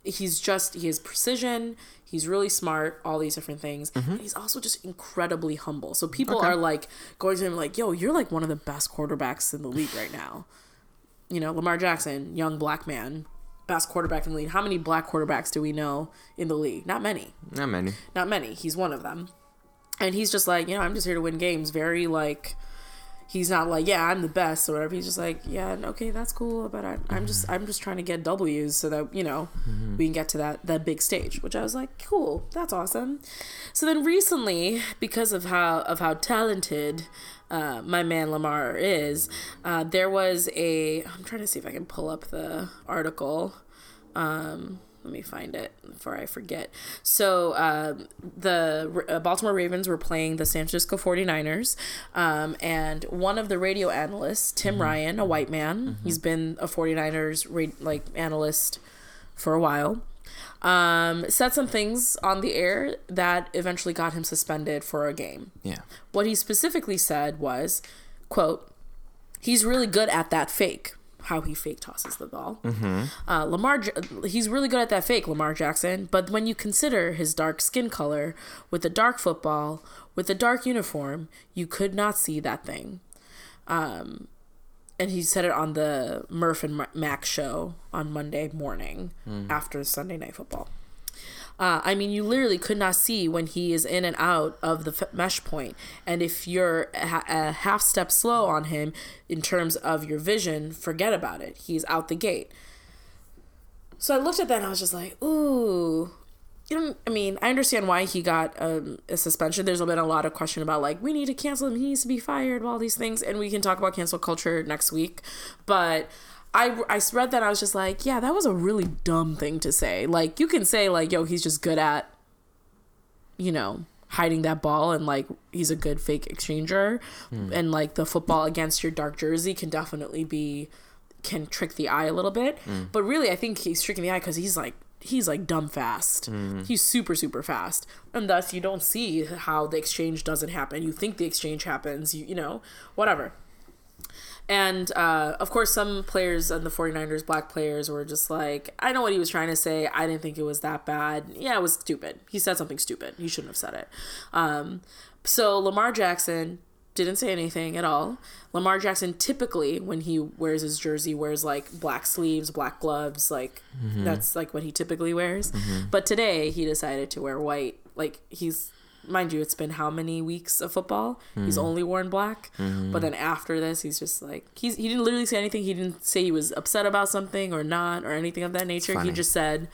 he's just he has precision he's really smart all these different things. And he's also just incredibly humble. So people are like going to him like yo you're like one of the best quarterbacks in the league right now. You know lamar jackson young black man best quarterback in the league. How many black quarterbacks do we know in the league? Not many. Not many. not many. He's one of them. And he's just like you know i'm just here to win games. Very like he's not like yeah i'm the best or whatever. He's just like yeah okay that's cool but I, i'm just i'm just trying to get w's so that you know we can get to that that big stage which i was like cool that's awesome. So then recently because of how of how talented uh, my man lamar is uh, there was a i'm trying to see if i can pull up the article um, let me find it before I forget. So, um, the uh, Baltimore Ravens were playing the San Francisco 49ers, um, and one of the radio analysts, Tim Ryan, a white man, he's been a 49ers ra- like analyst for a while, um, said some things on the air that eventually got him suspended for a game. Yeah. What he specifically said was, quote, he's really good at that fake, how he fake tosses the ball. Uh, Lamar, he's really good at that fake, Lamar Jackson. But when you consider his dark skin color, with the dark football, with the dark uniform, you could not see that thing. Um, and he said it on the Murph and Mac show on Monday morning after Sunday Night Football. Uh, I mean, you literally could not see when he is in and out of the f- mesh point. And if you're a, a half step slow on him in terms of your vision, forget about it. He's out the gate. So I looked at that and I was just like, ooh. You know, I mean, I understand why he got um, a suspension. There's been a lot of question about like we need to cancel him. He needs to be fired. All these things, and we can talk about cancel culture next week. But I I read that and I was just like, yeah, that was a really dumb thing to say. Like you can say like, yo, he's just good at, you know, hiding that ball and like he's a good fake exchanger, hmm. and like the football against your dark jersey can definitely be can trick the eye a little bit. Hmm. But really, I think he's tricking the eye because he's like he's like dumb fast. Hmm. He's super super fast, and thus you don't see how the exchange doesn't happen. You think the exchange happens. You you know whatever. And uh, of course, some players on the 49ers, black players, were just like, I know what he was trying to say. I didn't think it was that bad. Yeah, it was stupid. He said something stupid. He shouldn't have said it. Um, so Lamar Jackson didn't say anything at all. Lamar Jackson typically, when he wears his jersey, wears like black sleeves, black gloves. Like that's like what he typically wears. But today he decided to wear white. Like he's, mind you, it's been how many weeks of football? He's only worn black. But then after this, he's just like he's he didn't literally say anything. He didn't say he was upset about something or not or anything of that nature. He just said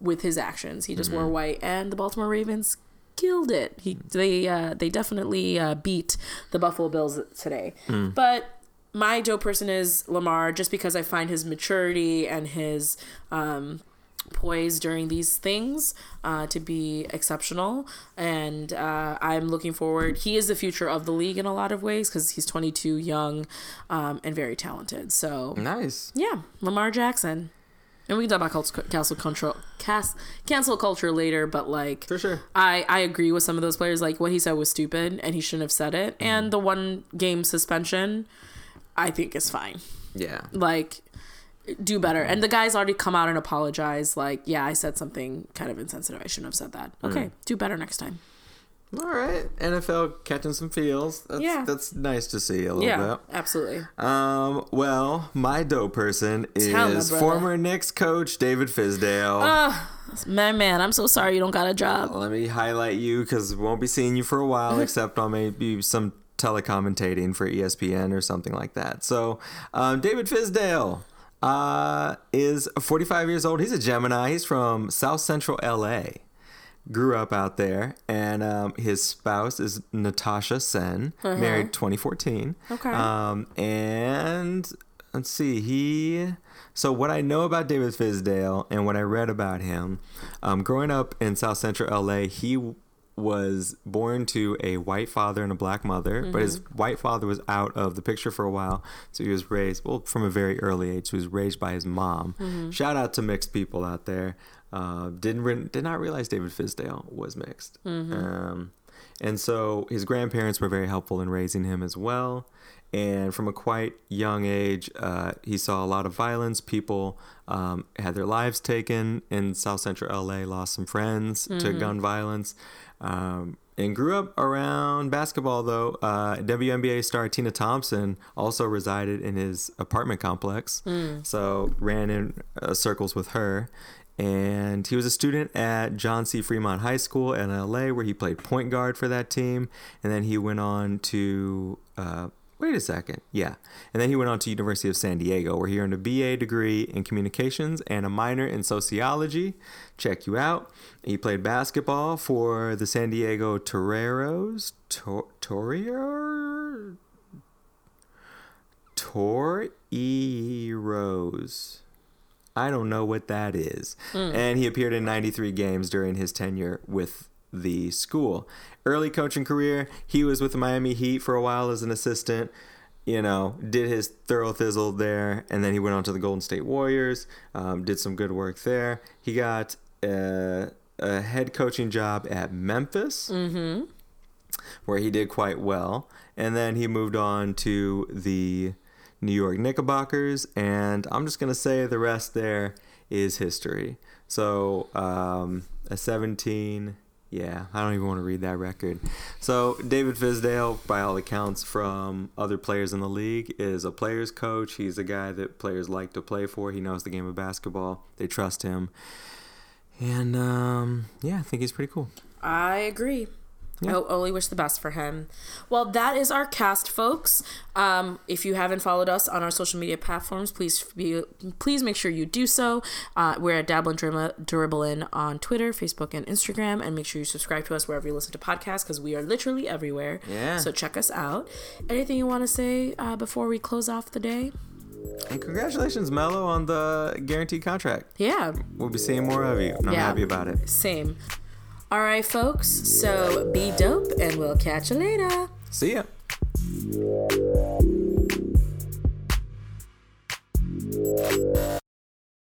with his actions. He just wore white, and the Baltimore Ravens killed it. He they uh, they definitely uh, beat the Buffalo Bills today. But my Joe person is Lamar, just because I find his maturity and his um, poise during these things uh, to be exceptional, and uh, I'm looking forward. He is the future of the league in a lot of ways because he's 22, young, um, and very talented. So Nice. yeah, Lamar Jackson. And we can talk about cancel, cancel control, cast, cancel culture later, but like For sure. I I agree with some of those players. Like what he said was stupid, and he shouldn't have said it. And the one game suspension, I think is fine. Yeah. Like do better. And the guys already come out and apologize. Like yeah, I said something kind of insensitive. I shouldn't have said that. Okay, do better next time. All right. NFL catching some feels. That's, Yeah. That's nice to see a little Yeah, bit. absolutely. Um, well, my dope person is former Knicks coach David Fizdale. Man, man, I'm so sorry you don't got a job. Let me highlight you because we won't be seeing you for a while, except on maybe some telecommentating for ESPN or something like that. So, um, David Fizdale uh, is 45 years old. He's a Gemini. He's from South Central LA. Grew up out there, and um, his spouse is Natasha Sen, married 2014. Okay. Um, and let's see, he. So what I know about David Fizdale and what I read about him, um, growing up in South Central LA, he was born to a white father and a black mother, but his white father was out of the picture for a while, so he was raised well from a very early age. He was raised by his mom. Shout out to mixed people out there. Uh, didn't re- did not realize David Fizdale was mixed. Um, and so his grandparents were very helpful in raising him as well. And from a quite young age, uh, he saw a lot of violence. People um, had their lives taken in South Central LA, lost some friends to gun violence. Um, and grew up around basketball, though. Uh, WNBA star Tina Thompson also resided in his apartment complex. So ran in uh, circles with her and he was a student at John C. Fremont High School in LA, where he played point guard for that team, and then he went on to uh, wait a second, yeah, and then he went on to University of San Diego, where he earned a BA degree in communications and a minor in sociology. Check you out. He played basketball for the San Diego Toreros. Tor- Toreros. Toreros. I don't know what that is. Hmm. And he appeared in 93 games during his tenure with the school. Early coaching career, he was with the Miami Heat for a while as an assistant. You know, did his thorough thizzle there, and then he went on to the Golden State Warriors. Um, did some good work there. He got uh, a head coaching job at Memphis where he did quite well. And then he moved on to the New York Knickerbockers, and I'm just going to say the rest there is history. So, um, a 17, yeah, I don't even want to read that record. So, David Fizdale, by all accounts from other players in the league, is a player's coach. He's a guy that players like to play for. He knows the game of basketball, they trust him. And, um, yeah, I think he's pretty cool. I agree. I o- only wish the best for him. Well, that is our cast, folks. Um, if you haven't followed us on our social media platforms, please be, please make sure you do so. Uh, we're at Dabble and Dribble- Dribblein on Twitter, Facebook, and Instagram, and make sure you subscribe to us wherever you listen to podcasts because we are literally everywhere. Yeah. So check us out. Anything you want to say uh, before we close off the day? And congratulations, Melo, on the guaranteed contract. Yeah. We'll be seeing more of you. I'm Yeah. happy about it. Same. All right, folks. So be dope, and we'll catch you later. See ya.